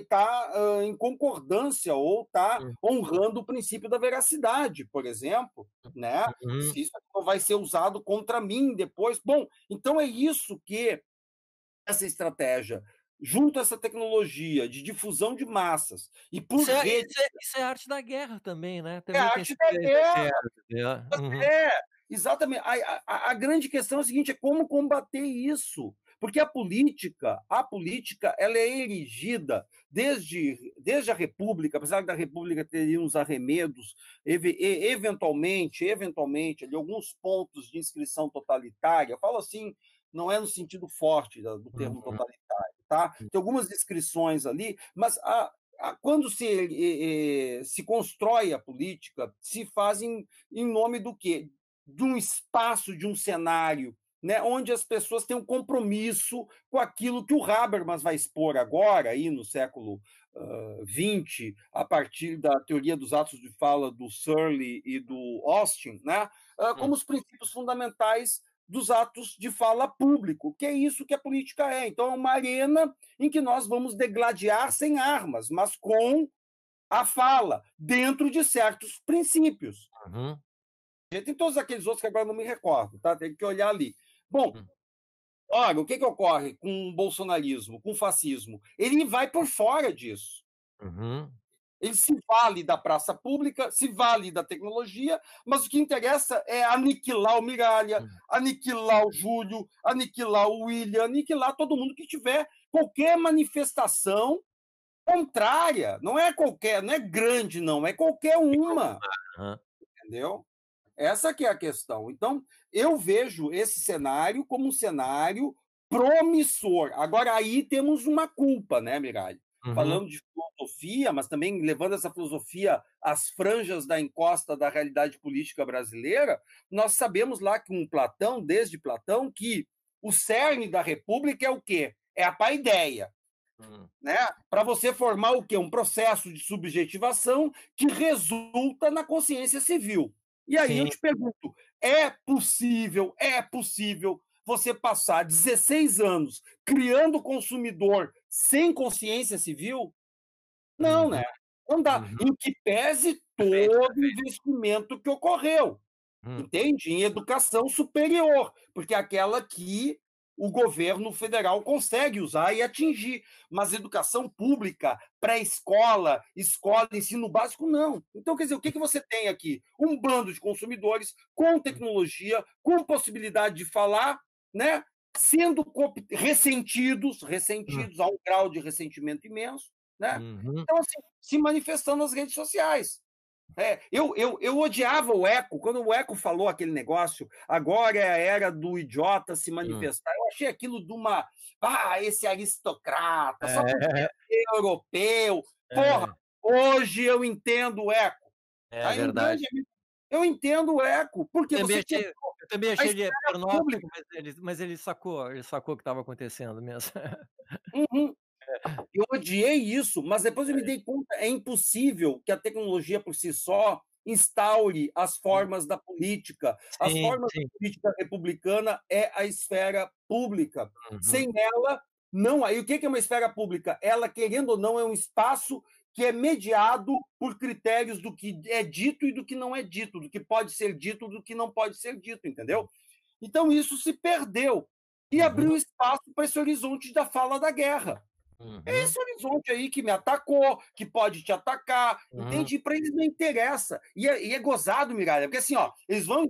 tá, uh, em concordância ou está uhum. honrando o princípio da veracidade, por exemplo. Né? Uhum. Se isso vai ser usado contra mim depois. Bom, então é isso que essa estratégia junto a essa tecnologia de difusão de massas e por isso, é, isso, é, isso é arte da guerra também, né? É também é arte da guerra. É, uhum. é, exatamente. A, a, a, grande questão é a seguinte: é como combater isso? Porque a política, a política, ela é erigida desde, desde a República, apesar da República ter uns arremedos, eventualmente, eventualmente, ali, alguns pontos de inscrição totalitária. Eu falo assim, não é no sentido forte do termo uhum. totalitário, tá? Tem algumas descrições ali, mas a, quando se, se constrói a política, se faz em, em nome do quê? De um espaço, de um cenário, né, onde as pessoas têm um compromisso com aquilo que o Habermas vai expor agora, aí no século XX, uh, a partir da teoria dos atos de fala do Searle e do Austin, né, uh, como os princípios fundamentais dos atos de fala público, que é isso que a política é. Então, é uma arena em que nós vamos degladiar sem armas, mas com a fala, dentro de certos princípios. Uhum. Tem todos aqueles outros que agora não me recordo, tá? Tem que olhar ali. Bom, uhum. olha, o que, que ocorre com o bolsonarismo, com o fascismo? Ele vai por fora disso. Uhum. Ele se vale da praça pública, se vale da tecnologia, mas o que interessa é aniquilar o Miralha, hum. aniquilar o Júlio, aniquilar o William, aniquilar todo mundo que tiver qualquer manifestação contrária. Não é qualquer, não é grande, não, é qualquer uma. Entendeu? Essa que é a questão. Então, eu vejo esse cenário como um cenário promissor. Agora, aí temos uma culpa, né, Miralha? Uhum. falando de filosofia, mas também levando essa filosofia às franjas da encosta da realidade política brasileira, nós sabemos lá que um Platão, desde Platão, que o cerne da república é o quê? É a paideia. Uhum. Né? Para você formar o quê? Um processo de subjetivação que resulta na consciência civil. E aí Sim. eu te pergunto: é possível, é possível você passar 16 anos criando consumidor sem consciência civil? Não, uhum. né? Não dá. Uhum. Em que pese todo o investimento que ocorreu. Uhum. Entende? Em educação superior. Porque aquela que o governo federal consegue usar e atingir. Mas educação pública, pré-escola, escola, ensino básico, não. Então, quer dizer, o que, que você tem aqui? Um bando de consumidores com tecnologia, com possibilidade de falar, né? sendo ressentidos, ressentidos a um grau de ressentimento imenso, né? Uhum. Então, assim, se manifestando nas redes sociais. É, eu, eu, eu odiava o Eco, quando o Eco falou aquele negócio, agora é a era do idiota se hum. manifestar. Eu achei aquilo de uma. Ah, esse aristocrata, só porque é, é europeu. Porra, é. hoje eu entendo o Eco. É Aí, verdade. Eu entendo o Eco, porque eu você. Achei, eu também achei ele pronóstico, mas ele, mas ele sacou, ele sacou o que estava acontecendo mesmo. Uhum. Eu odiei isso, mas depois eu me é. dei conta, é impossível que a tecnologia por si só instaure as formas da política. As sim, formas sim. da política republicana é a esfera pública. Uhum. Sem ela, não. Aí o que é uma esfera pública? Ela, querendo ou não, é um espaço que é mediado por critérios do que é dito e do que não é dito, do que pode ser dito e do que não pode ser dito, entendeu? Então isso se perdeu e uhum. abriu espaço para esse horizonte da fala da guerra. É uhum. É esse horizonte aí que me atacou, que pode te atacar, uhum. entende? Para eles não interessa. E é, e é gozado, Miralha, porque assim, ó, eles vão.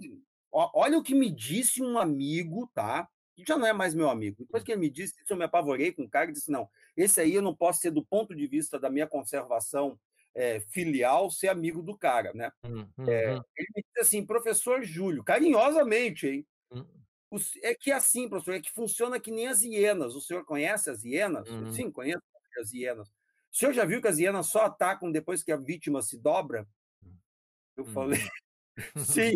Ó, olha o que me disse um amigo, tá? Já não é mais meu amigo. Depois que ele me disse isso, eu me apavorei com o cara e disse: não, esse aí eu não posso ser, do ponto de vista da minha conservação é, filial, ser amigo do cara, né? Uhum. É, ele me disse assim, professor Júlio, carinhosamente, hein? Uhum. É que é assim, professor, é que funciona que nem as hienas. O senhor conhece as hienas? Uhum. Sim, conheço as hienas. O senhor já viu que as hienas só atacam depois que a vítima se dobra? Eu uhum. falei, sim,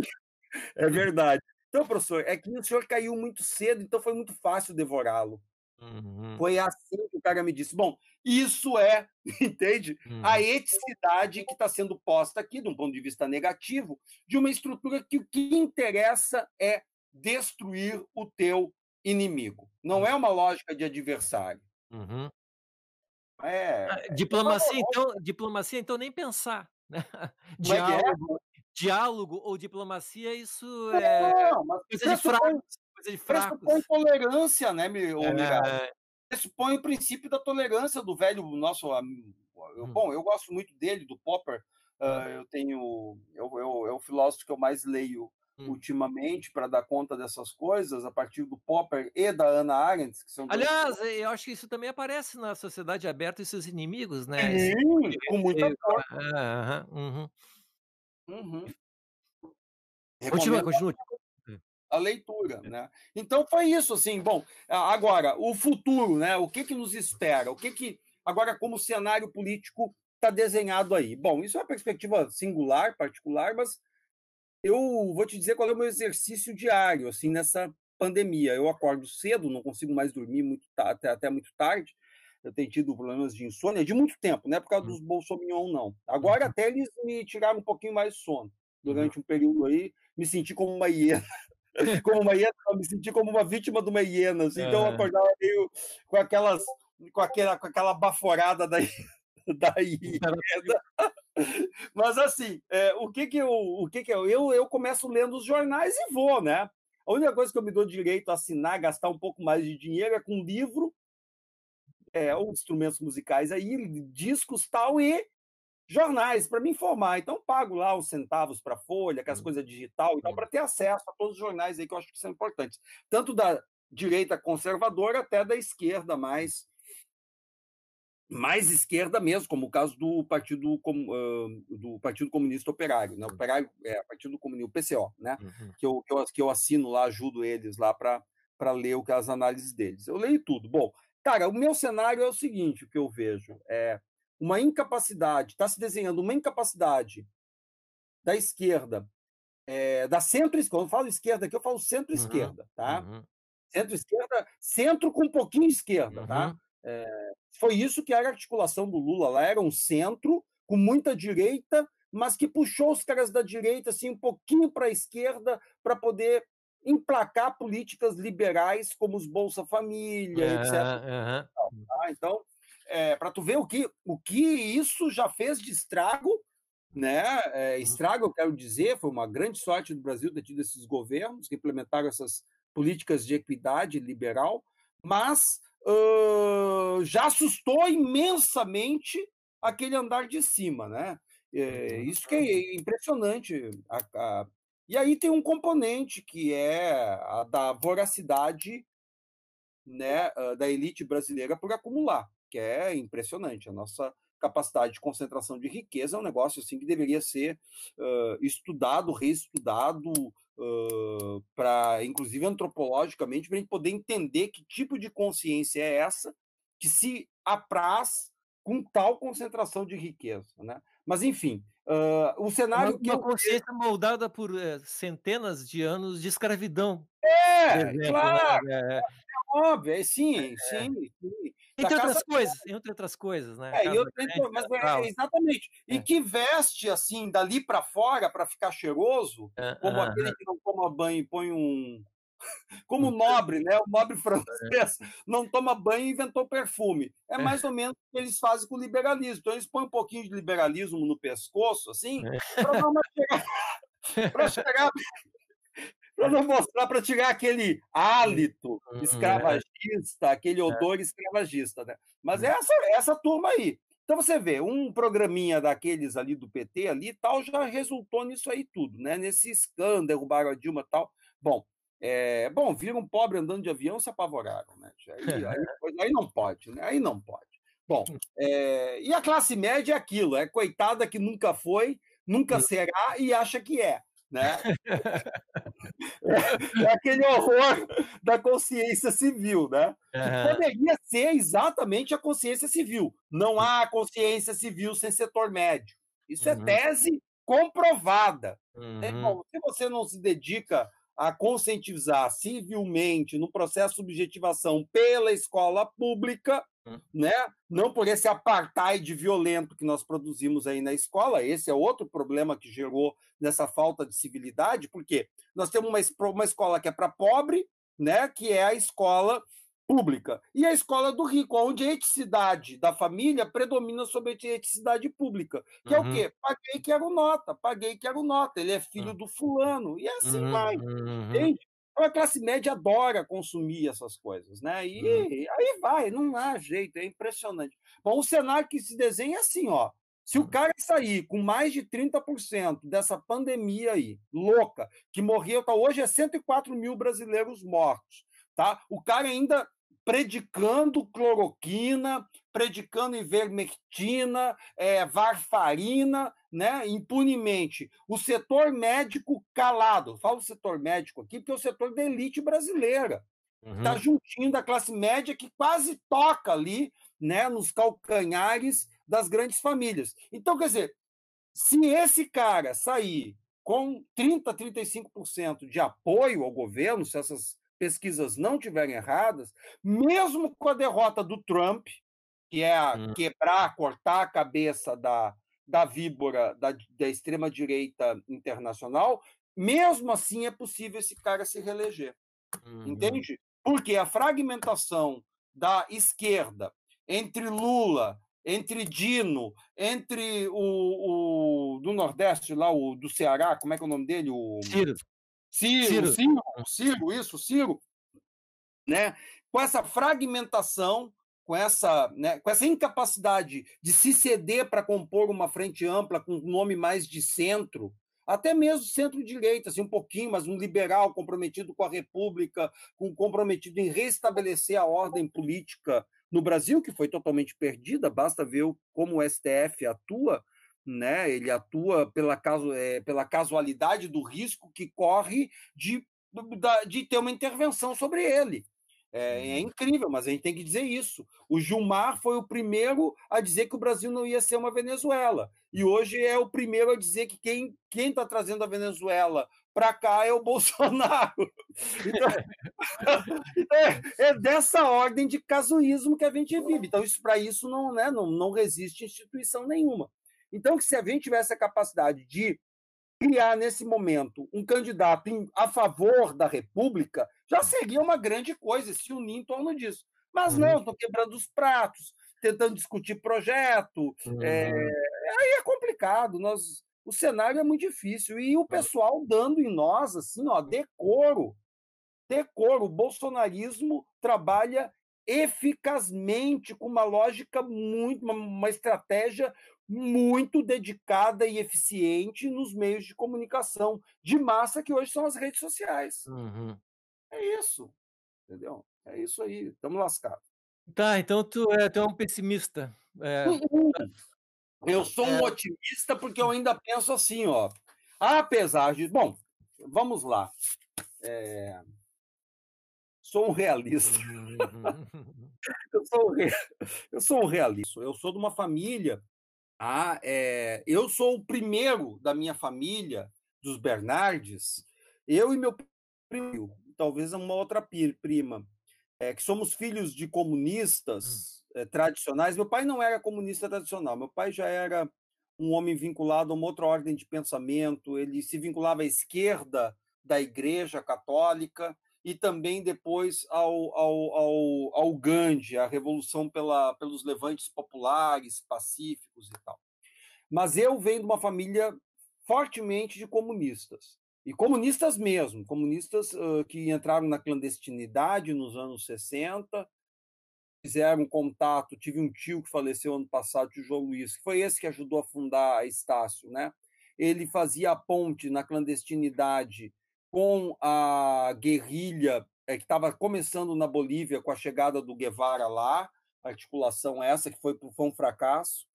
é verdade. Então, professor, é que o senhor caiu muito cedo, então foi muito fácil devorá-lo. Uhum. Foi assim que o cara me disse. Bom, isso é, entende? Uhum. A eticidade que está sendo posta aqui, de um ponto de vista negativo, de uma estrutura que o que interessa é destruir o teu inimigo. Não é uma lógica de adversário. Uhum. É, ah, é diplomacia, então, diplomacia, então nem pensar. Né? É é? Diálogo, é? Diálogo ou diplomacia, isso é não, coisa de fracos. Coisa de fracos. Pressupõe tolerância, né, meu é... Pressupõe o princípio da tolerância do velho nosso. Eu, hum. Bom, eu gosto muito dele, do Popper. Uh, eu tenho. Eu, eu, é o filósofo que eu mais leio Hum. ultimamente para dar conta dessas coisas, a partir do Popper e da Ana Arendt, que são Aliás, dois... eu acho que isso também aparece na sociedade aberta e seus inimigos, né? Sim, Esse... com muita força. Ah, uhum. Uhum. Continua, continua. A leitura, né? Então foi isso, assim. Bom, agora o futuro, né? O que que nos espera? O que que agora como cenário político está desenhado aí? Bom, isso é uma perspectiva singular, particular, mas eu vou te dizer qual é o meu exercício diário, assim, nessa pandemia. Eu acordo cedo, não consigo mais dormir muito até, até muito tarde. Eu tenho tido problemas de insônia de muito tempo, não é por causa dos bolsominion, não. Agora uhum. até eles me tiraram um pouquinho mais de sono. Durante um período aí, me senti como uma hiena. como uma hiena, me senti como uma vítima de uma hiena. Assim, Então eu acordava meio com aquelas com aquela, com aquela baforada da, da hiena. Mas assim, é, o que que eu, o que que eu, eu, eu começo lendo os jornais e vou, né? A única coisa que eu me dou direito a assinar, gastar um pouco mais de dinheiro é com livro, é, ou instrumentos musicais aí, discos tal e jornais para me informar. Então pago lá os centavos para folha, com as coisas digital e tal, para ter acesso a todos os jornais aí que eu acho que são importantes, tanto da direita conservadora até da esquerda mais mais esquerda mesmo, como o caso do Partido, do Partido Comunista Operário, né? Operário, é, Partido Comunista, o PCO, né? Uhum. Que, eu, que, eu, que eu assino lá, ajudo eles lá para ler o que as análises deles. Eu leio tudo. Bom, cara, o meu cenário é o seguinte, o que eu vejo é uma incapacidade, está se desenhando uma incapacidade da esquerda, é, da centro-esquerda, quando eu falo esquerda aqui, eu falo centro-esquerda, uhum. tá? Uhum. Centro-esquerda, centro com um pouquinho esquerda, tá? Uhum. É, foi isso que era a articulação do Lula. Lá era um centro com muita direita, mas que puxou os caras da direita assim um pouquinho para a esquerda para poder emplacar políticas liberais como os Bolsa Família, uhum, etc. Uhum. Tá? Então, é, para tu ver o que, o que isso já fez de estrago, né? É, estrago, eu quero dizer, foi uma grande sorte do Brasil ter tido esses governos que implementaram essas políticas de equidade liberal, mas uh, já assustou imensamente aquele andar de cima, né? É, isso que é impressionante. A, a... E aí tem um componente que é a da voracidade né, da elite brasileira por acumular, que é impressionante. A nossa capacidade de concentração de riqueza é um negócio assim que deveria ser uh, estudado, reestudado, uh, para inclusive antropologicamente, para a gente poder entender que tipo de consciência é essa que se apraz com tal concentração de riqueza, né? Mas enfim, uh, o cenário uma, uma consciência moldada por é, centenas de anos de escravidão. É, exemplo, né? claro. Né? É, óbvio, é, sim, é. sim, sim. Entre outras coisas, entre outras coisas, né? É, eu, mas é, exatamente. E é. que veste assim dali para fora para ficar cheiroso, como aquele que não toma banho e põe um como o nobre, né? O nobre francês não toma banho e inventou perfume. É mais ou menos o que eles fazem com o liberalismo. Então eles põem um pouquinho de liberalismo no pescoço, assim, para para chegar para não mostrar, para tirar aquele hálito uhum, é. escravagista, aquele é. odor escravagista, né? Mas é uhum. essa, essa turma aí. Então você vê, um programinha daqueles ali do PT ali tal já resultou nisso aí tudo, né? Nesse escândalo, derrubaram a Dilma tal. Bom, é, bom, viram um pobre andando de avião se apavoraram, né? Aí, aí, aí não pode, né? Aí não pode. Bom, é, e a classe média é aquilo, é coitada que nunca foi, nunca será e acha que é né? É, é, aquele horror da consciência civil, né? Uhum. poderia ser exatamente a consciência civil. Não há consciência civil sem setor médio. Isso é uhum. é tese comprovada. Uhum. É, bom, se você não se dedica a conscientizar civilmente no processo de subjetivação pela escola pública, hum. né? não por esse apartheid violento que nós produzimos aí na escola, esse é outro problema que gerou nessa falta de civilidade, porque nós temos uma, uma escola que é para pobre, né? que é a escola pública. E a escola do rico, onde a eticidade da família predomina sobre a eticidade pública. Que uhum. é o quê? Paguei, quero nota, paguei, quero nota. Ele é filho uhum. do fulano. E assim uhum. vai. Entende? Então a classe média adora consumir essas coisas, né? E aí vai, não há jeito, é impressionante. Bom, o cenário que se desenha é assim, ó. Se o cara sair com mais de 30% dessa pandemia aí, louca, que morreu, tá, hoje é 104 mil brasileiros mortos, tá? O cara ainda predicando cloroquina, predicando ivermectina, é, varfarina, né, impunemente. O setor médico calado. Falo o setor médico aqui porque é o setor da elite brasileira. Está uhum. juntinho da classe média que quase toca ali né, nos calcanhares das grandes famílias. Então, quer dizer, se esse cara sair com 30%, 35% de apoio ao governo, se essas pesquisas não tiverem erradas, mesmo com a derrota do Trump, que é a hum. quebrar, cortar a cabeça da, da víbora da, da extrema-direita internacional, mesmo assim é possível esse cara se reeleger. Uhum. Entende? Porque a fragmentação da esquerda entre Lula, entre Dino, entre o, o do Nordeste, lá, o do Ceará, como é que é o nome dele? O... Ciro. Ciro, Ciro, Ciro, Ciro, isso, Ciro, né? Com essa fragmentação, com essa, né, com essa incapacidade de se ceder para compor uma frente ampla com um nome mais de centro, até mesmo centro-direita, assim, um pouquinho, mas um liberal comprometido com a República, com comprometido em restabelecer a ordem política no Brasil, que foi totalmente perdida, basta ver como o STF atua, né? Ele atua pela, caso, é, pela casualidade do risco que corre de, de ter uma intervenção sobre ele. É, é, uhum. incrível, mas a gente tem que dizer isso. O Gilmar foi o primeiro a dizer que o Brasil não ia ser uma Venezuela. E hoje é o primeiro a dizer que quem está trazendo a Venezuela para cá é o Bolsonaro. Então, então é, é, dessa ordem de casuísmo que a gente vive. Então, isso para isso não, né, não, não resiste instituição nenhuma. Então, que se a gente tivesse a capacidade de criar nesse momento um candidato em, a favor da República, já seria uma grande coisa se unir em torno disso. Mas não, estão quebrando os pratos, tentando discutir projeto. Uhum. É, aí é complicado. Nós, o cenário é muito difícil. E o pessoal dando em nós, assim, ó, decoro. ter cor. O bolsonarismo trabalha eficazmente, com uma lógica muito, uma, uma estratégia muito dedicada e eficiente nos meios de comunicação de massa que hoje são as redes sociais. Uhum. É isso, entendeu? É isso aí, estamos lascados. Tá, então tu é, tu é um pessimista. É... Uhum. Eu sou um é... otimista porque eu ainda penso assim, ó. Apesar de. Bom, vamos lá. É... Sou um realista. eu, sou um, eu sou um realista. Eu sou de uma família. Ah, é... Eu sou o primeiro da minha família, dos Bernardes. Eu e meu primo, talvez uma outra prima, é, que somos filhos de comunistas hum. é, tradicionais. Meu pai não era comunista tradicional, meu pai já era um homem vinculado a uma outra ordem de pensamento, ele se vinculava à esquerda da Igreja Católica e também depois ao, ao, ao, ao Gandhi, a revolução pela, pelos levantes populares, pacíficos e tal. Mas eu venho de uma família fortemente de comunistas. E comunistas mesmo, comunistas uh, que entraram na clandestinidade nos anos 60, fizeram contato. Tive um tio que faleceu ano passado, o João Luiz, que foi esse que ajudou a fundar a Estácio, né? Ele fazia a ponte na clandestinidade com a guerrilha é, que estava começando na Bolívia com a chegada do Guevara lá, articulação essa que foi, foi um fracasso.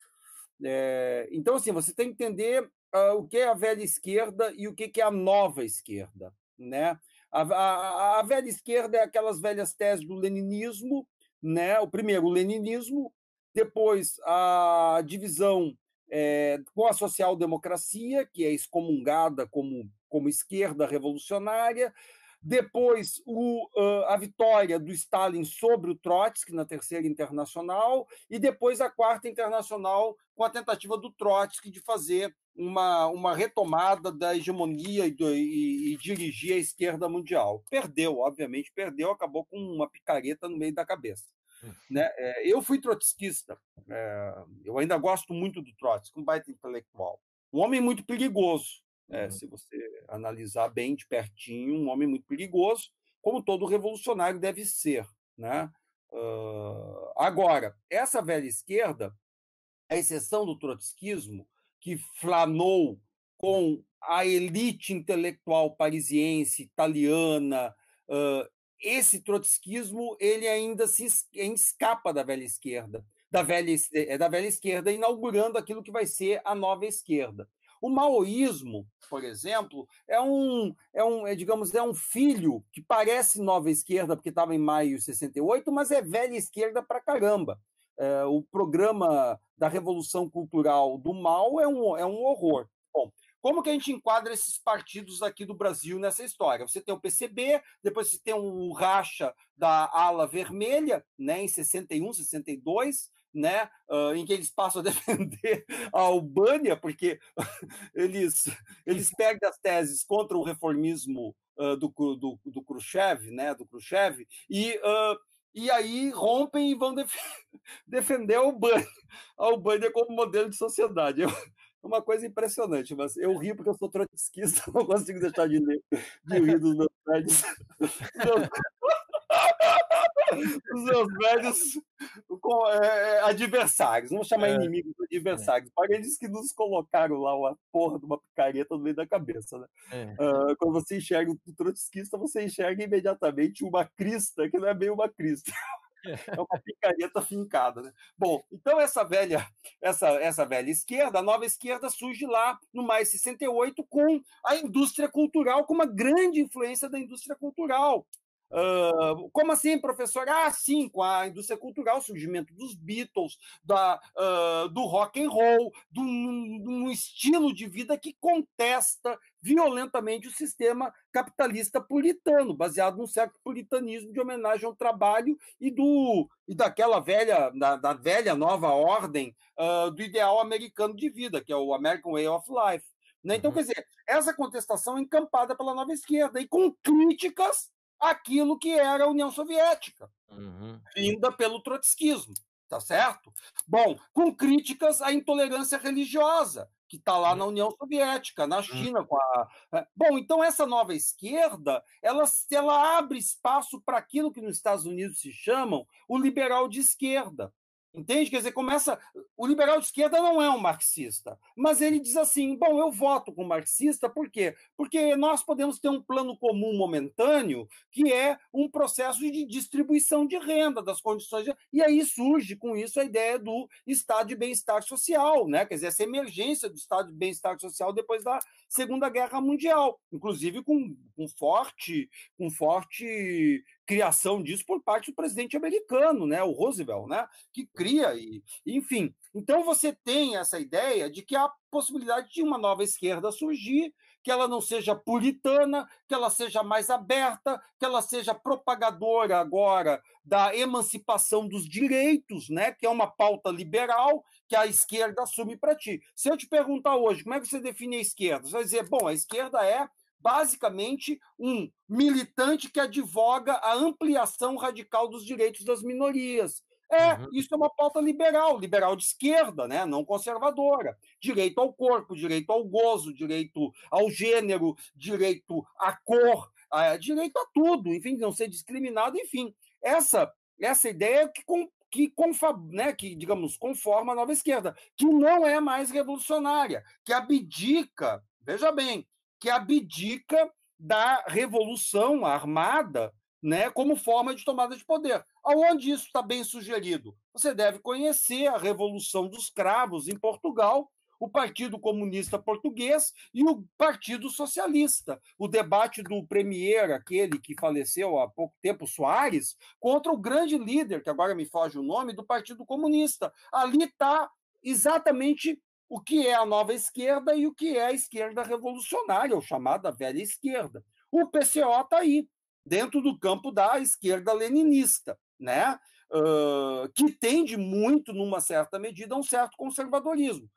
É, então, assim, você tem que entender uh, o que é a velha esquerda e o que, que é a nova esquerda. Né? A, a, a, velha esquerda é aquelas velhas teses do leninismo, né? o primeiro, o leninismo, depois a divisão é, com a social-democracia, que é excomungada como, como esquerda revolucionária, depois o, uh, a vitória do Stalin sobre o Trotsky na Terceira Internacional, e depois a Quarta Internacional com a tentativa do Trotsky de fazer uma, uma retomada da hegemonia e, e, e, dirigir a esquerda mundial. Perdeu, obviamente, perdeu, acabou com uma picareta no meio da cabeça. Hum. Né? É, eu fui trotskista, é, eu ainda gosto muito do Trotsky, um baita intelectual. Um homem muito perigoso, é, uhum. se você analisar bem de pertinho, um homem muito perigoso, como todo revolucionário deve ser. Né? Uh, agora, essa velha esquerda, a exceção do trotskismo, que flanou com a elite intelectual parisiense, italiana, uh, esse trotskismo ele ainda se escapa da velha esquerda, da velha, é, da velha esquerda, inaugurando aquilo que vai ser a nova esquerda. O maoísmo, por exemplo, é um, é um é, digamos, é um filho que parece nova esquerda, porque estava em maio de 68, mas é velha esquerda para caramba. É, o programa da Revolução Cultural do Mal é um, é um horror. Bom, como que a gente enquadra esses partidos aqui do Brasil nessa história? Você tem o PCB, depois você tem o racha da ala vermelha, né, em 61, 62, né, uh, em que eles passam a defender a Albânia, porque eles, eles pegam as teses contra o reformismo uh, do, do, do Khrushchev, né, do Khrushchev, e, uh, e aí rompem e vão def defender a Albânia, a Albânia como modelo de sociedade. Eu, uma coisa impressionante, mas eu rio porque eu sou trotskista, não consigo deixar de, ler, de rir dos meus pés. Os meus velhos é, é, adversários, vamos chamar é. inimigos adversários. É. Eles que nos colocaram lá uma porra de uma picareta no meio da cabeça. Né? É. Uh, quando você enxerga o trotskista, você enxerga imediatamente uma crista, que não é bem uma crista. É uma picareta fincada, né? Bom, então essa velha, essa, essa velha esquerda, a nova esquerda surge lá no mais 68 com a indústria cultural, com uma grande influência da indústria cultural. Uh, como assim, professor? Ah, sim, com a indústria cultural, o surgimento dos Beatles, da, uh, do rock and roll, de um, estilo de vida que contesta violentamente o sistema capitalista puritano, baseado num certo puritanismo de homenagem ao trabalho e do e daquela velha da, da velha nova ordem uh, do ideal americano de vida, que é o American Way of Life. Né? Então, uhum. quer dizer, essa contestação é encampada pela nova esquerda e com críticas aquilo que era a União Soviética, uhum. vinda pelo trotskismo, tá certo? Bom, com críticas à intolerância religiosa, que está lá na União Soviética, na China. Com a... É, bom, então essa nova esquerda, ela, ela abre espaço para aquilo que nos Estados Unidos se chamam o liberal de esquerda. Entende? Quer dizer, começa. O liberal de esquerda não é um marxista, mas ele diz assim: bom, eu voto com marxista, por quê? Porque nós podemos ter um plano comum momentâneo, que é um processo de distribuição de renda, das condições. De... E aí surge com isso a ideia do estado de bem-estar social, né? quer dizer, essa emergência do estado de bem-estar social depois da Segunda Guerra Mundial, inclusive com, com forte, com forte criação disso por parte do presidente americano, né, o Roosevelt, né, que cria e, enfim. Então você tem essa ideia de que há possibilidade de uma nova esquerda surgir, que ela não seja puritana, que ela seja mais aberta, que ela seja propagadora agora da emancipação dos direitos, né, que é uma pauta liberal que a esquerda assume para ti. Se eu te perguntar hoje, como é que você define a esquerda? Você vai dizer, bom, a esquerda é basicamente um militante que advoga a ampliação radical dos direitos das minorias. É, uhum. isso é uma pauta liberal, liberal de esquerda, né? não conservadora. Direito ao corpo, direito ao gozo, direito ao gênero, direito à cor, direito a tudo, enfim, não ser discriminado, enfim. Essa essa ideia que, que, né, que, digamos, conforma a nova esquerda, que não é mais revolucionária, que abdica, veja bem, que abdica da revolução armada né, como forma de tomada de poder. Aonde isso está bem sugerido? Você deve conhecer a Revolução dos Cravos em Portugal, o Partido Comunista Português e o Partido Socialista. O debate do premier, aquele que faleceu há pouco tempo, Soares, contra o grande líder, que agora me foge o nome, do Partido Comunista. Ali está exatamente o que é a nova esquerda e o que é a esquerda revolucionária, ou chamada velha esquerda. O PCO está aí, dentro do campo da esquerda leninista, né? Uh, que tende muito, numa certa medida, a um certo conservadorismo.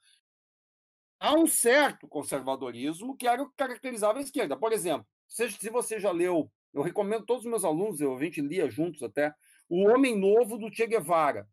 Há um certo conservadorismo que era o que caracterizava a esquerda. Por exemplo, se, se você já leu, eu recomendo todos os meus alunos, eu, a gente lia juntos até, O Homem Novo do Che Guevara.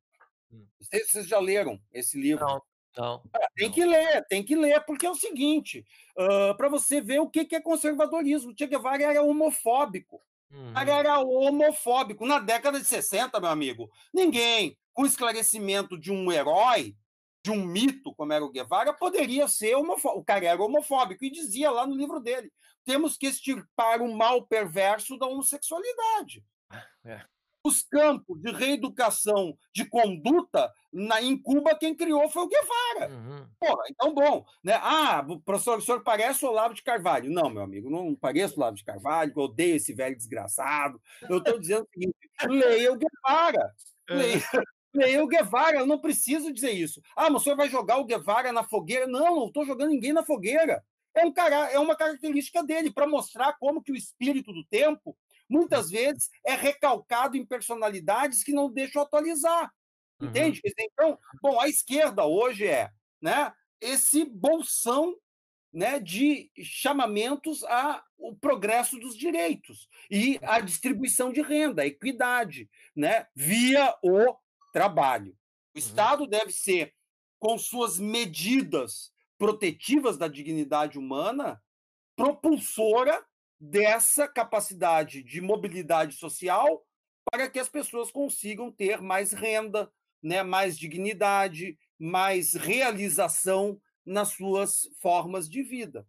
Hum. Vocês já leram esse livro? Não. Não. Ah, tem que ler, tem que ler, porque é o seguinte: uh, para você ver o que, que é conservadorismo. Che Guevara era homofóbico. Uhum. Era homofóbico. Na década de 60, meu amigo, ninguém, com esclarecimento de um herói, de um mito como era o Guevara, poderia ser homofóbico. O cara era homofóbico e dizia lá no livro dele: temos que extirpar o mal perverso da homossexualidade. É os campos de reeducação de conduta na, em Cuba, quem criou foi o Guevara. Uhum. Porra, então, bom. Né? Ah, o professor, o senhor parece o Olavo de Carvalho. Não, meu amigo, não pareço o Olavo de Carvalho, eu odeio esse velho desgraçado. Eu estou dizendo o seguinte: leia o Guevara. É. Leia, leia o Guevara, eu não preciso dizer isso. Ah, mas o senhor vai jogar o Guevara na fogueira? Não, não estou jogando ninguém na fogueira. É, um cara, é uma característica dele, para mostrar como que o espírito do tempo muitas vezes é recalcado em personalidades que não deixam atualizar. Uhum. Entende? Então, bom, a esquerda hoje é né, esse bolsão né, de chamamentos ao progresso dos direitos e a distribuição de renda, a equidade, né, via o trabalho. O uhum. Estado deve ser, com suas medidas protetivas da dignidade humana, propulsora dessa capacidade de mobilidade social para que as pessoas consigam ter mais renda, né, mais dignidade, mais realização nas suas formas de vida.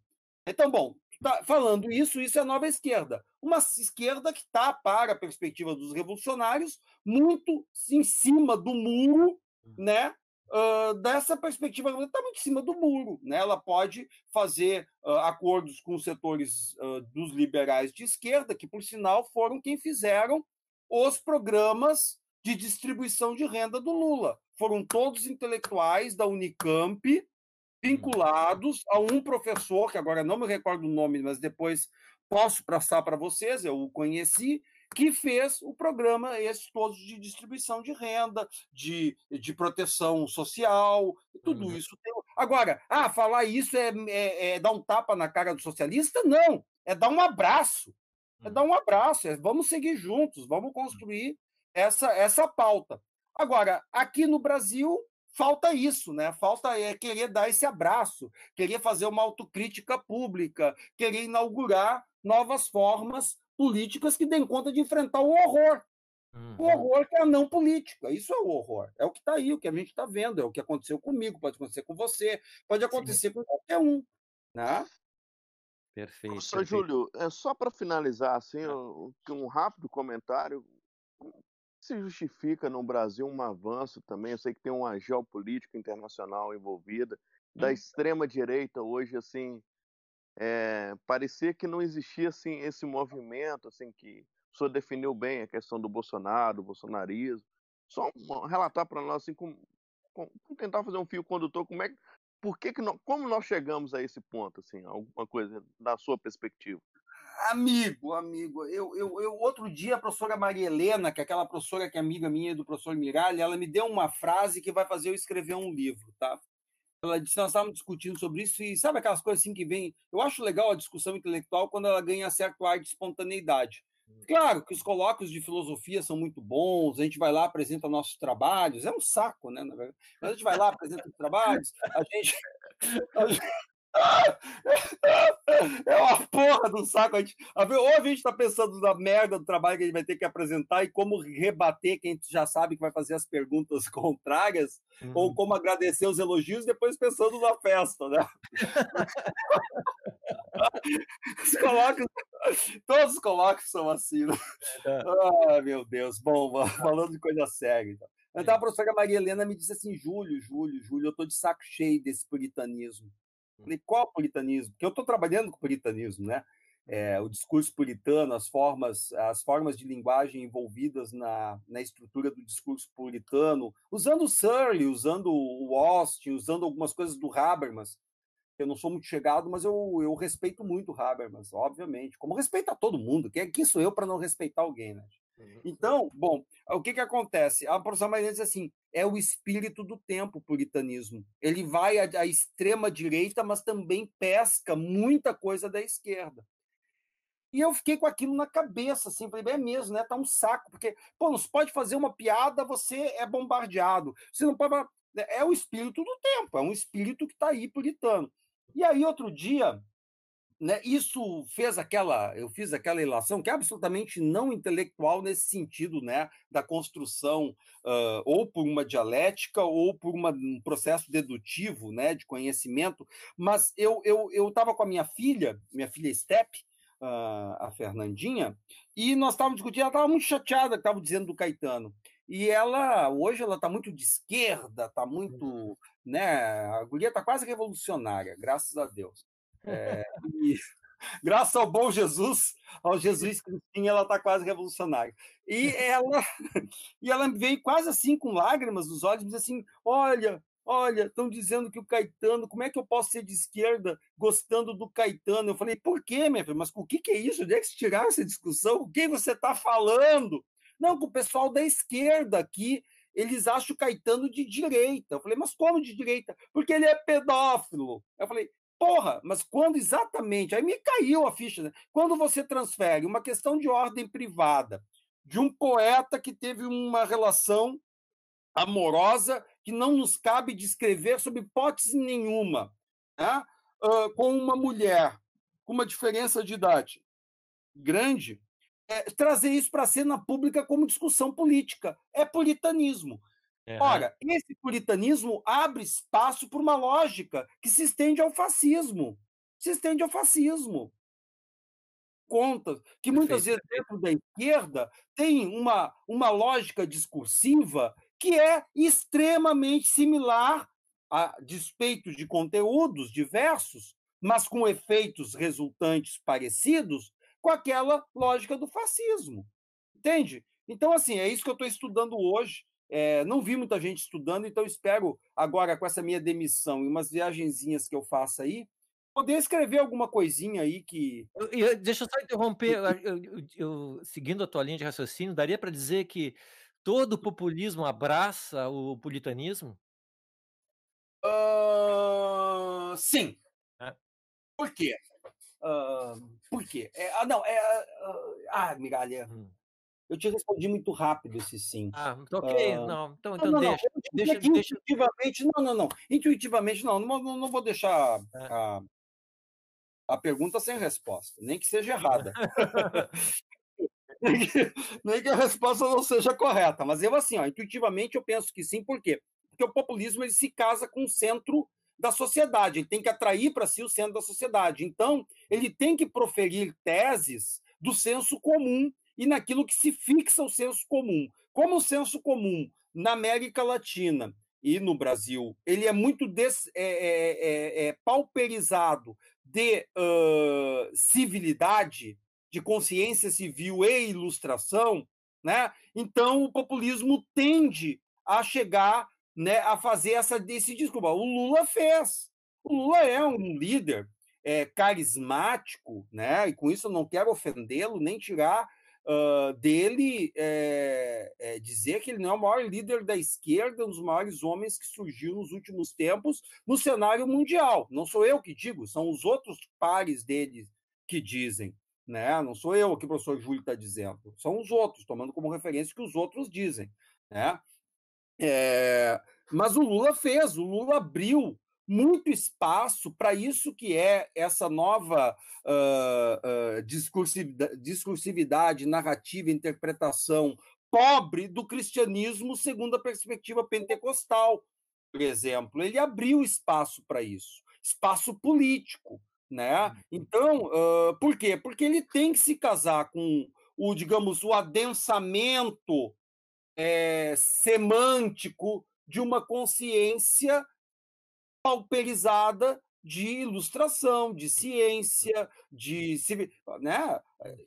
Então, bom, tá falando isso, isso é a nova esquerda. Uma esquerda que está, para a perspectiva dos revolucionários, muito em cima do muro, né, uh, dessa perspectiva, ela está muito em cima do muro. Né? Ela pode fazer uh, acordos com os setores uh, dos liberais de esquerda, que, por sinal, foram quem fizeram os programas de distribuição de renda do Lula. Foram todos intelectuais da Unicamp, vinculados a um professor, que agora não me recordo o nome, mas depois posso passar para vocês, eu o conheci, que fez o programa esse todos de distribuição de renda, de, de proteção social, tudo uhum. isso. Agora, ah, falar isso é, é, é, dar um tapa na cara do socialista? Não, é dar um abraço. É dar um abraço, é, vamos seguir juntos, vamos construir essa, essa pauta. Agora, aqui no Brasil, falta isso, né? Falta é querer dar esse abraço, querer fazer uma autocrítica pública, querer inaugurar novas formas políticas que deem conta de enfrentar o horror. Uhum. O horror que é a não política. Isso é o horror. É o que está aí, o que a gente está vendo, é o que aconteceu comigo, pode acontecer com você, pode acontecer Sim. com qualquer um. Né? Perfeito. Professor perfeito. Júlio, é só para finalizar assim, um, um rápido comentário. Se justifica no Brasil um avanço também? Eu sei que tem uma geopolítica internacional envolvida da hum. extrema direita hoje assim é, parecia que não existia assim esse movimento assim que o senhor definiu bem a questão do Bolsonaro, do bolsonarismo. Só relatar para nós assim com, tentar fazer um fio condutor como é por que, que nós, como nós chegamos a esse ponto, assim, alguma coisa da sua perspectiva? Amigo, amigo, eu, eu, eu outro dia a professora Maria Helena, que é aquela professora que é amiga minha do professor Miralha, ela me deu uma frase que vai fazer eu escrever um livro, tá? Ela disse, nós estávamos discutindo sobre isso e sabe aquelas coisas assim que vem. Eu acho legal a discussão intelectual quando ela ganha certo ar de espontaneidade. Claro que os colóquios de filosofia são muito bons, a gente vai lá, apresenta nossos trabalhos, é um saco, né? Mas a gente vai lá, apresenta os trabalhos, a gente. A gente é uma porra do saco. A gente, ou a gente está pensando na merda do trabalho que a gente vai ter que apresentar e como rebater quem já sabe que vai fazer as perguntas contrárias, uhum. ou como agradecer os elogios, depois pensando na festa, né? os colóquios, todos os colóquios são assim. Né? Ah, meu Deus. Bom, falando de coisa séria. Então. Então, a professora Maria Helena me disse assim: Júlio, Júlio, Júlio, eu estou de saco cheio desse puritanismo. Falei, qual puritanismo? Porque eu estou trabalhando com puritanismo, né? É, o discurso puritano, as formas, as formas de linguagem envolvidas na, na estrutura do discurso puritano, usando o Surley, usando o Austin, usando algumas coisas do Habermas. Eu não sou muito chegado, mas eu, eu respeito muito o Habermas, obviamente. Como respeito a todo mundo. Quem, quem sou eu para não respeitar alguém, né? Uhum. Então, bom, o que, que acontece? A professora Maria diz assim: é o espírito do tempo, o puritanismo. Ele vai à, à extrema direita, mas também pesca muita coisa da esquerda. E eu fiquei com aquilo na cabeça, assim, falei, é mesmo, né? Tá um saco, porque, pô, não se pode fazer uma piada, você é bombardeado. Você não pode. É o espírito do tempo, é um espírito que está aí puritano. E aí, outro dia, né, isso fez aquela, eu fiz aquela ilação que é absolutamente não intelectual nesse sentido, né, da construção uh, ou por uma dialética ou por uma, um processo dedutivo, né, de conhecimento. Mas eu eu eu estava com a minha filha, minha filha Step, uh, a Fernandinha, e nós estávamos discutindo. Ela estava muito chateada, estava dizendo do Caetano. E ela hoje ela está muito de esquerda, está muito, uhum. né, a guria está quase revolucionária, graças a Deus. É, e, graças ao bom Jesus, ao Jesus Cristinho, ela está quase revolucionária. E ela, e ela veio quase assim, com lágrimas nos olhos, disse assim: Olha, olha, estão dizendo que o Caetano, como é que eu posso ser de esquerda gostando do Caetano? Eu falei, por quê, minha filha? Mas o que, que é isso? Onde é que se tiraram essa discussão? O que você está falando? Não, com o pessoal da esquerda aqui, eles acham o Caetano de direita. Eu falei, mas como de direita? Porque ele é pedófilo. Eu falei, Porra, mas quando exatamente, aí me caiu a ficha, né? Quando você transfere uma questão de ordem privada de um poeta que teve uma relação amorosa que não nos cabe descrever sob hipótese nenhuma, né? Uh, com uma mulher com uma diferença de idade grande, é, trazer isso para a cena pública como discussão política. É puritanismo. Uhum. Ora, esse puritanismo abre espaço para uma lógica que se estende ao fascismo. Se estende ao fascismo. Conta que muitas vezes dentro da esquerda tem uma, uma lógica discursiva que é extremamente similar a despeitos de conteúdos diversos, mas com efeitos resultantes parecidos com aquela lógica do fascismo. Entende? Então, assim, é isso que eu estou estudando hoje. É, não vi muita gente estudando, então espero agora, com essa minha demissão e umas viagenzinhas que eu faço aí, poder escrever alguma coisinha aí que. Eu, eu, deixa eu só interromper, eu, seguindo a tua linha de raciocínio, daria para dizer que todo populismo abraça o puritanismo? Uh, sim. É. Por quê? Uh, por quê? É, ah, não, é. Uh, ah, migalha. Hum. Eu te respondi muito rápido esse sim. Ah, ok. Uh, não, então, então não, não, deixa, não. deixa, deixa. Intuitivamente, não, não, não. Intuitivamente, não. Não, não, não vou deixar é. a, a pergunta sem resposta, nem que seja errada. nem, que, nem que a resposta não seja correta. Mas eu, assim, ó, intuitivamente, eu penso que sim, por quê? Porque o populismo ele se casa com o centro da sociedade, ele tem que atrair para si o centro da sociedade. Então, ele tem que proferir teses do senso comum e naquilo que se fixa o senso comum. Como o senso comum na América Latina e no Brasil, ele é muito des, é, é, é, é pauperizado de uh, civilidade, de consciência civil e ilustração, né? então o populismo tende a chegar né, a fazer essa, esse desculpa. O Lula fez. O Lula é um líder é, carismático, né? e com isso eu não quero ofendê-lo, nem tirar uh, dele é, é, dizer que ele não é o maior líder da esquerda, um dos maiores homens que surgiu nos últimos tempos no cenário mundial. Não sou eu que digo, são os outros pares dele que dizem. Né? Não sou eu que o professor Júlio está dizendo, são os outros, tomando como referência o que os outros dizem. Né? É, mas o Lula fez, o Lula abriu muito espaço para isso que é essa nova uh, uh, discursividade, discursividade, narrativa, interpretação pobre do cristianismo segundo a perspectiva pentecostal, por exemplo. Ele abriu espaço para isso, espaço político. Né? Uhum. Então, uh, por quê? Porque ele tem que se casar com o, digamos, o adensamento é, semântico de uma consciência pauperizada de ilustração, de ciência, de né?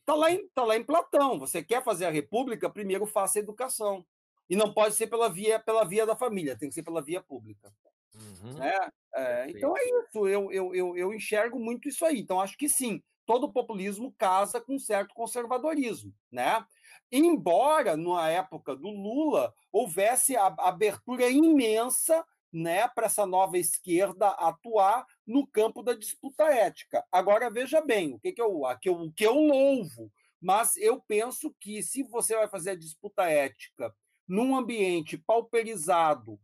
Tá lá em tá lá em Platão. Você quer fazer a república, primeiro faça a educação. E não pode ser pela via pela via da família, tem que ser pela via pública. Uhum. Né? É, então é isso. Eu, eu, eu, eu enxergo muito isso aí. Então acho que sim, todo populismo casa com certo conservadorismo, né? Embora na época do Lula houvesse a abertura imensa né, para essa nova esquerda atuar no campo da disputa ética. Agora, veja bem, o que, que, eu, que eu, o que eu louvo, mas eu penso que se você vai fazer a disputa ética num ambiente pauperizado,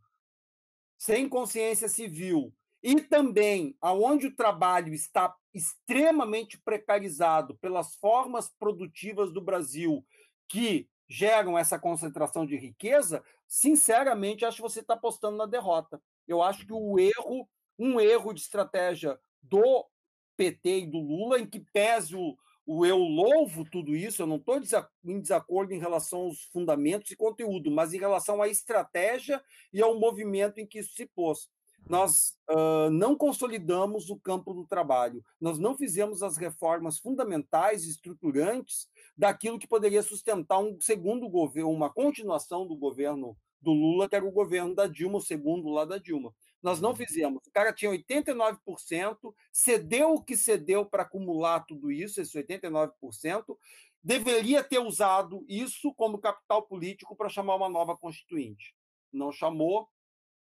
sem consciência civil, e também aonde o trabalho está extremamente precarizado pelas formas produtivas do Brasil que geram essa concentração de riqueza, sinceramente, acho que você está apostando na derrota. Eu acho que o erro, um erro de estratégia do PT e do Lula, em que pese o, o eu louvo tudo isso, eu não estou em desacordo em relação aos fundamentos e conteúdo, mas em relação à estratégia e ao movimento em que isso se pôs. Nós uh, não consolidamos o campo do trabalho, nós não fizemos as reformas fundamentais e estruturantes daquilo que poderia sustentar um segundo governo, uma continuação do governo do Lula, que era o governo da Dilma, o segundo lá da Dilma. Nós não fizemos. O cara tinha 89%, cedeu o que cedeu para acumular tudo isso, esse 89%, deveria ter usado isso como capital político para chamar uma nova constituinte. Não chamou,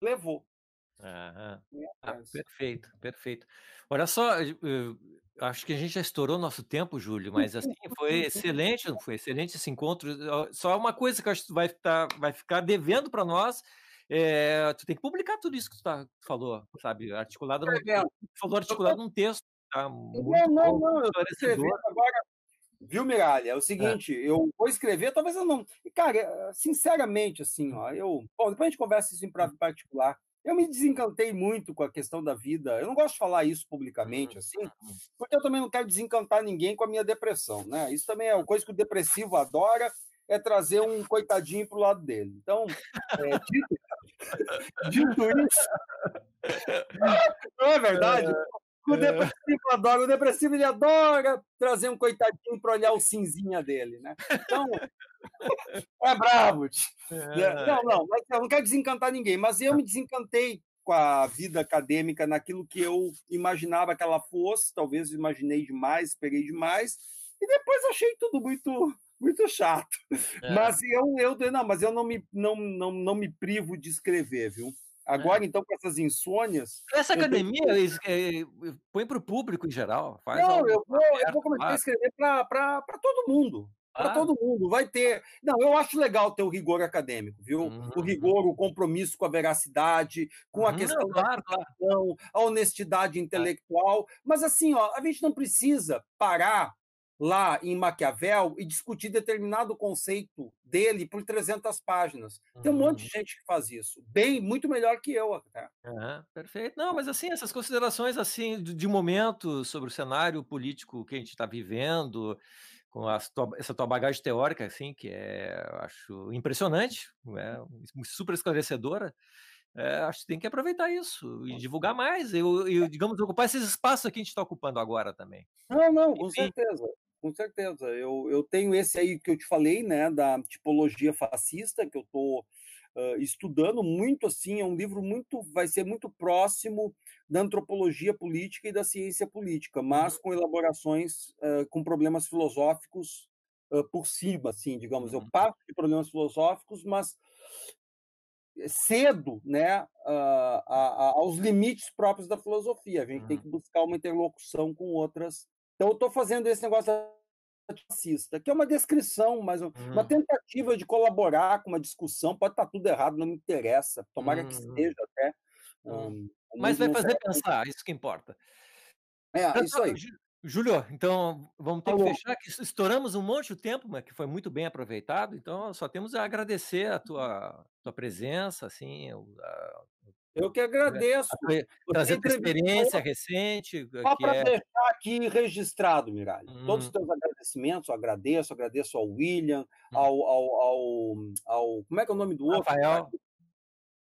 levou. Ah, perfeito, perfeito. Olha só, acho que a gente já estourou nosso tempo, Júlio, mas assim foi excelente, foi excelente esse encontro. Só uma coisa que eu acho que tu vai, tá, vai ficar devendo para nós. É, tu tem que publicar tudo isso que tu, tá, tu falou, sabe? Articulado, no, falou articulado num texto. Tá? Não, não, não. Eu agora, viu, Miralha? É o seguinte, é. eu vou escrever, talvez eu não. Cara, sinceramente, assim, ó, eu. Bom, depois a gente conversa isso em particular. Eu me desencantei muito com a questão da vida. Eu não gosto de falar isso publicamente, assim, uhum. porque eu também não quero desencantar ninguém com a minha depressão, né? Isso também é uma coisa que o depressivo adora, é trazer um coitadinho para o lado dele. Então, é, dito, dito, isso, não é verdade? O depressivo adora, o depressivo ele adora trazer um coitadinho para olhar o cinzinha dele, né? Então, é bravo. É. Não, não, mas eu não quero desencantar ninguém, mas eu me desencantei com a vida acadêmica naquilo que eu imaginava que ela fosse, talvez imaginei demais, esperei demais, e depois achei tudo muito muito chato. É. Mas eu, eu não, mas eu não me, não, não, não me privo de escrever, viu? Agora, é. então, com essas insônias. Essa academia tenho... é, põe para o público em geral. Não, eu vou, eu vou começar a escrever para todo mundo. para todo mundo. Vai ter. Não, eu acho legal ter o rigor acadêmico, viu? Uhum. O rigor, o compromisso com a veracidade, com a uhum, questão claro, da claro. a honestidade intelectual. Mas assim, ó, a gente não precisa parar lá em Maquiavel e discutir determinado conceito dele por 300 páginas. Tem um monte de uhum. gente que faz isso, bem, muito melhor que eu até. perfeito. Não, mas assim, essas considerações assim de, de momento sobre o cenário político que a gente está vivendo, com a, essa tua bagagem teórica, assim, que é, acho, impressionante, é, super esclarecedora. É, acho que tem que aproveitar isso e divulgar mais. Eu, eu digamos, ocupar esses espaços que a gente está ocupando agora também. Não, não, com certeza. Com certeza. Eu, eu tenho esse aí que eu te falei, né, da tipologia fascista, que eu estou uh, estudando muito assim, é um livro muito, vai ser muito próximo da antropologia política e da ciência política, mas uhum. com elaborações uh, com problemas filosóficos uh, por cima, assim, digamos. Eu uhum. parto de problemas filosóficos, mas cedo né, uh, a, a, aos limites próprios da filosofia. A gente uhum. tem que buscar uma interlocução com outras. Então, eu estou fazendo esse negócio fascista, que é uma descrição, mas uhum. uma tentativa de colaborar com uma discussão. Pode estar tudo errado, não me interessa. Tomara uhum. que esteja até. Um, mas vai fazer pensar, isso que importa. É, então, isso aí. Júlio, então vamos ter que fechar, que estouramos um monte de tempo, mas que foi muito bem aproveitado, então só temos a agradecer a tua, tua presença, assim, a, eu que agradeço. Trazer tua experiência recente. Só para é... deixar aqui registrado, Miralha. Hum. Todos os teus agradecimentos, eu agradeço, agradeço ao William, hum. ao, ao, ao, ao, Como é que é o nome do outro? Rafael.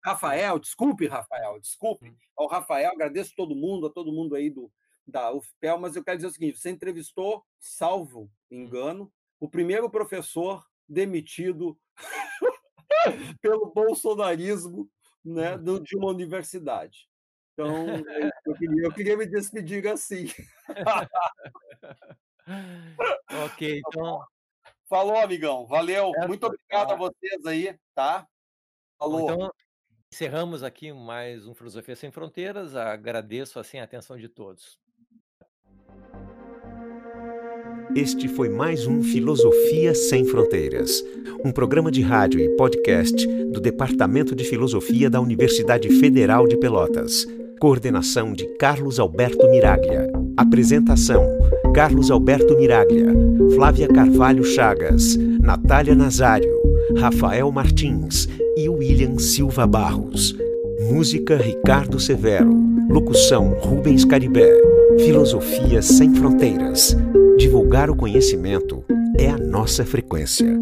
Rafael, desculpe, Rafael, desculpe. Hum. Ao Rafael, agradeço todo mundo, a todo mundo aí do, da UFPEL, mas eu quero dizer o seguinte: você entrevistou, salvo hum. engano, o primeiro professor demitido pelo bolsonarismo né, do, de uma universidade. Então, é eu queria, eu queria me despedir assim. ok, então. Falou, amigão. Valeu. Muito obrigado a vocês aí, tá? Falou. Então, encerramos aqui mais um Filosofia Sem Fronteiras. Agradeço assim a atenção de todos. Este foi mais um Filosofia Sem Fronteiras, um programa de rádio e podcast do Departamento de Filosofia da Universidade Federal de Pelotas. Coordenação de Carlos Alberto Miraglia. Apresentação: Carlos Alberto Miraglia, Flávia Carvalho Chagas, Natália Nazário, Rafael Martins e William Silva Barros. Música Ricardo Severo. Locução Rubens Caribé. Filosofia Sem Fronteiras. Divulgar o conhecimento é a nossa frequência.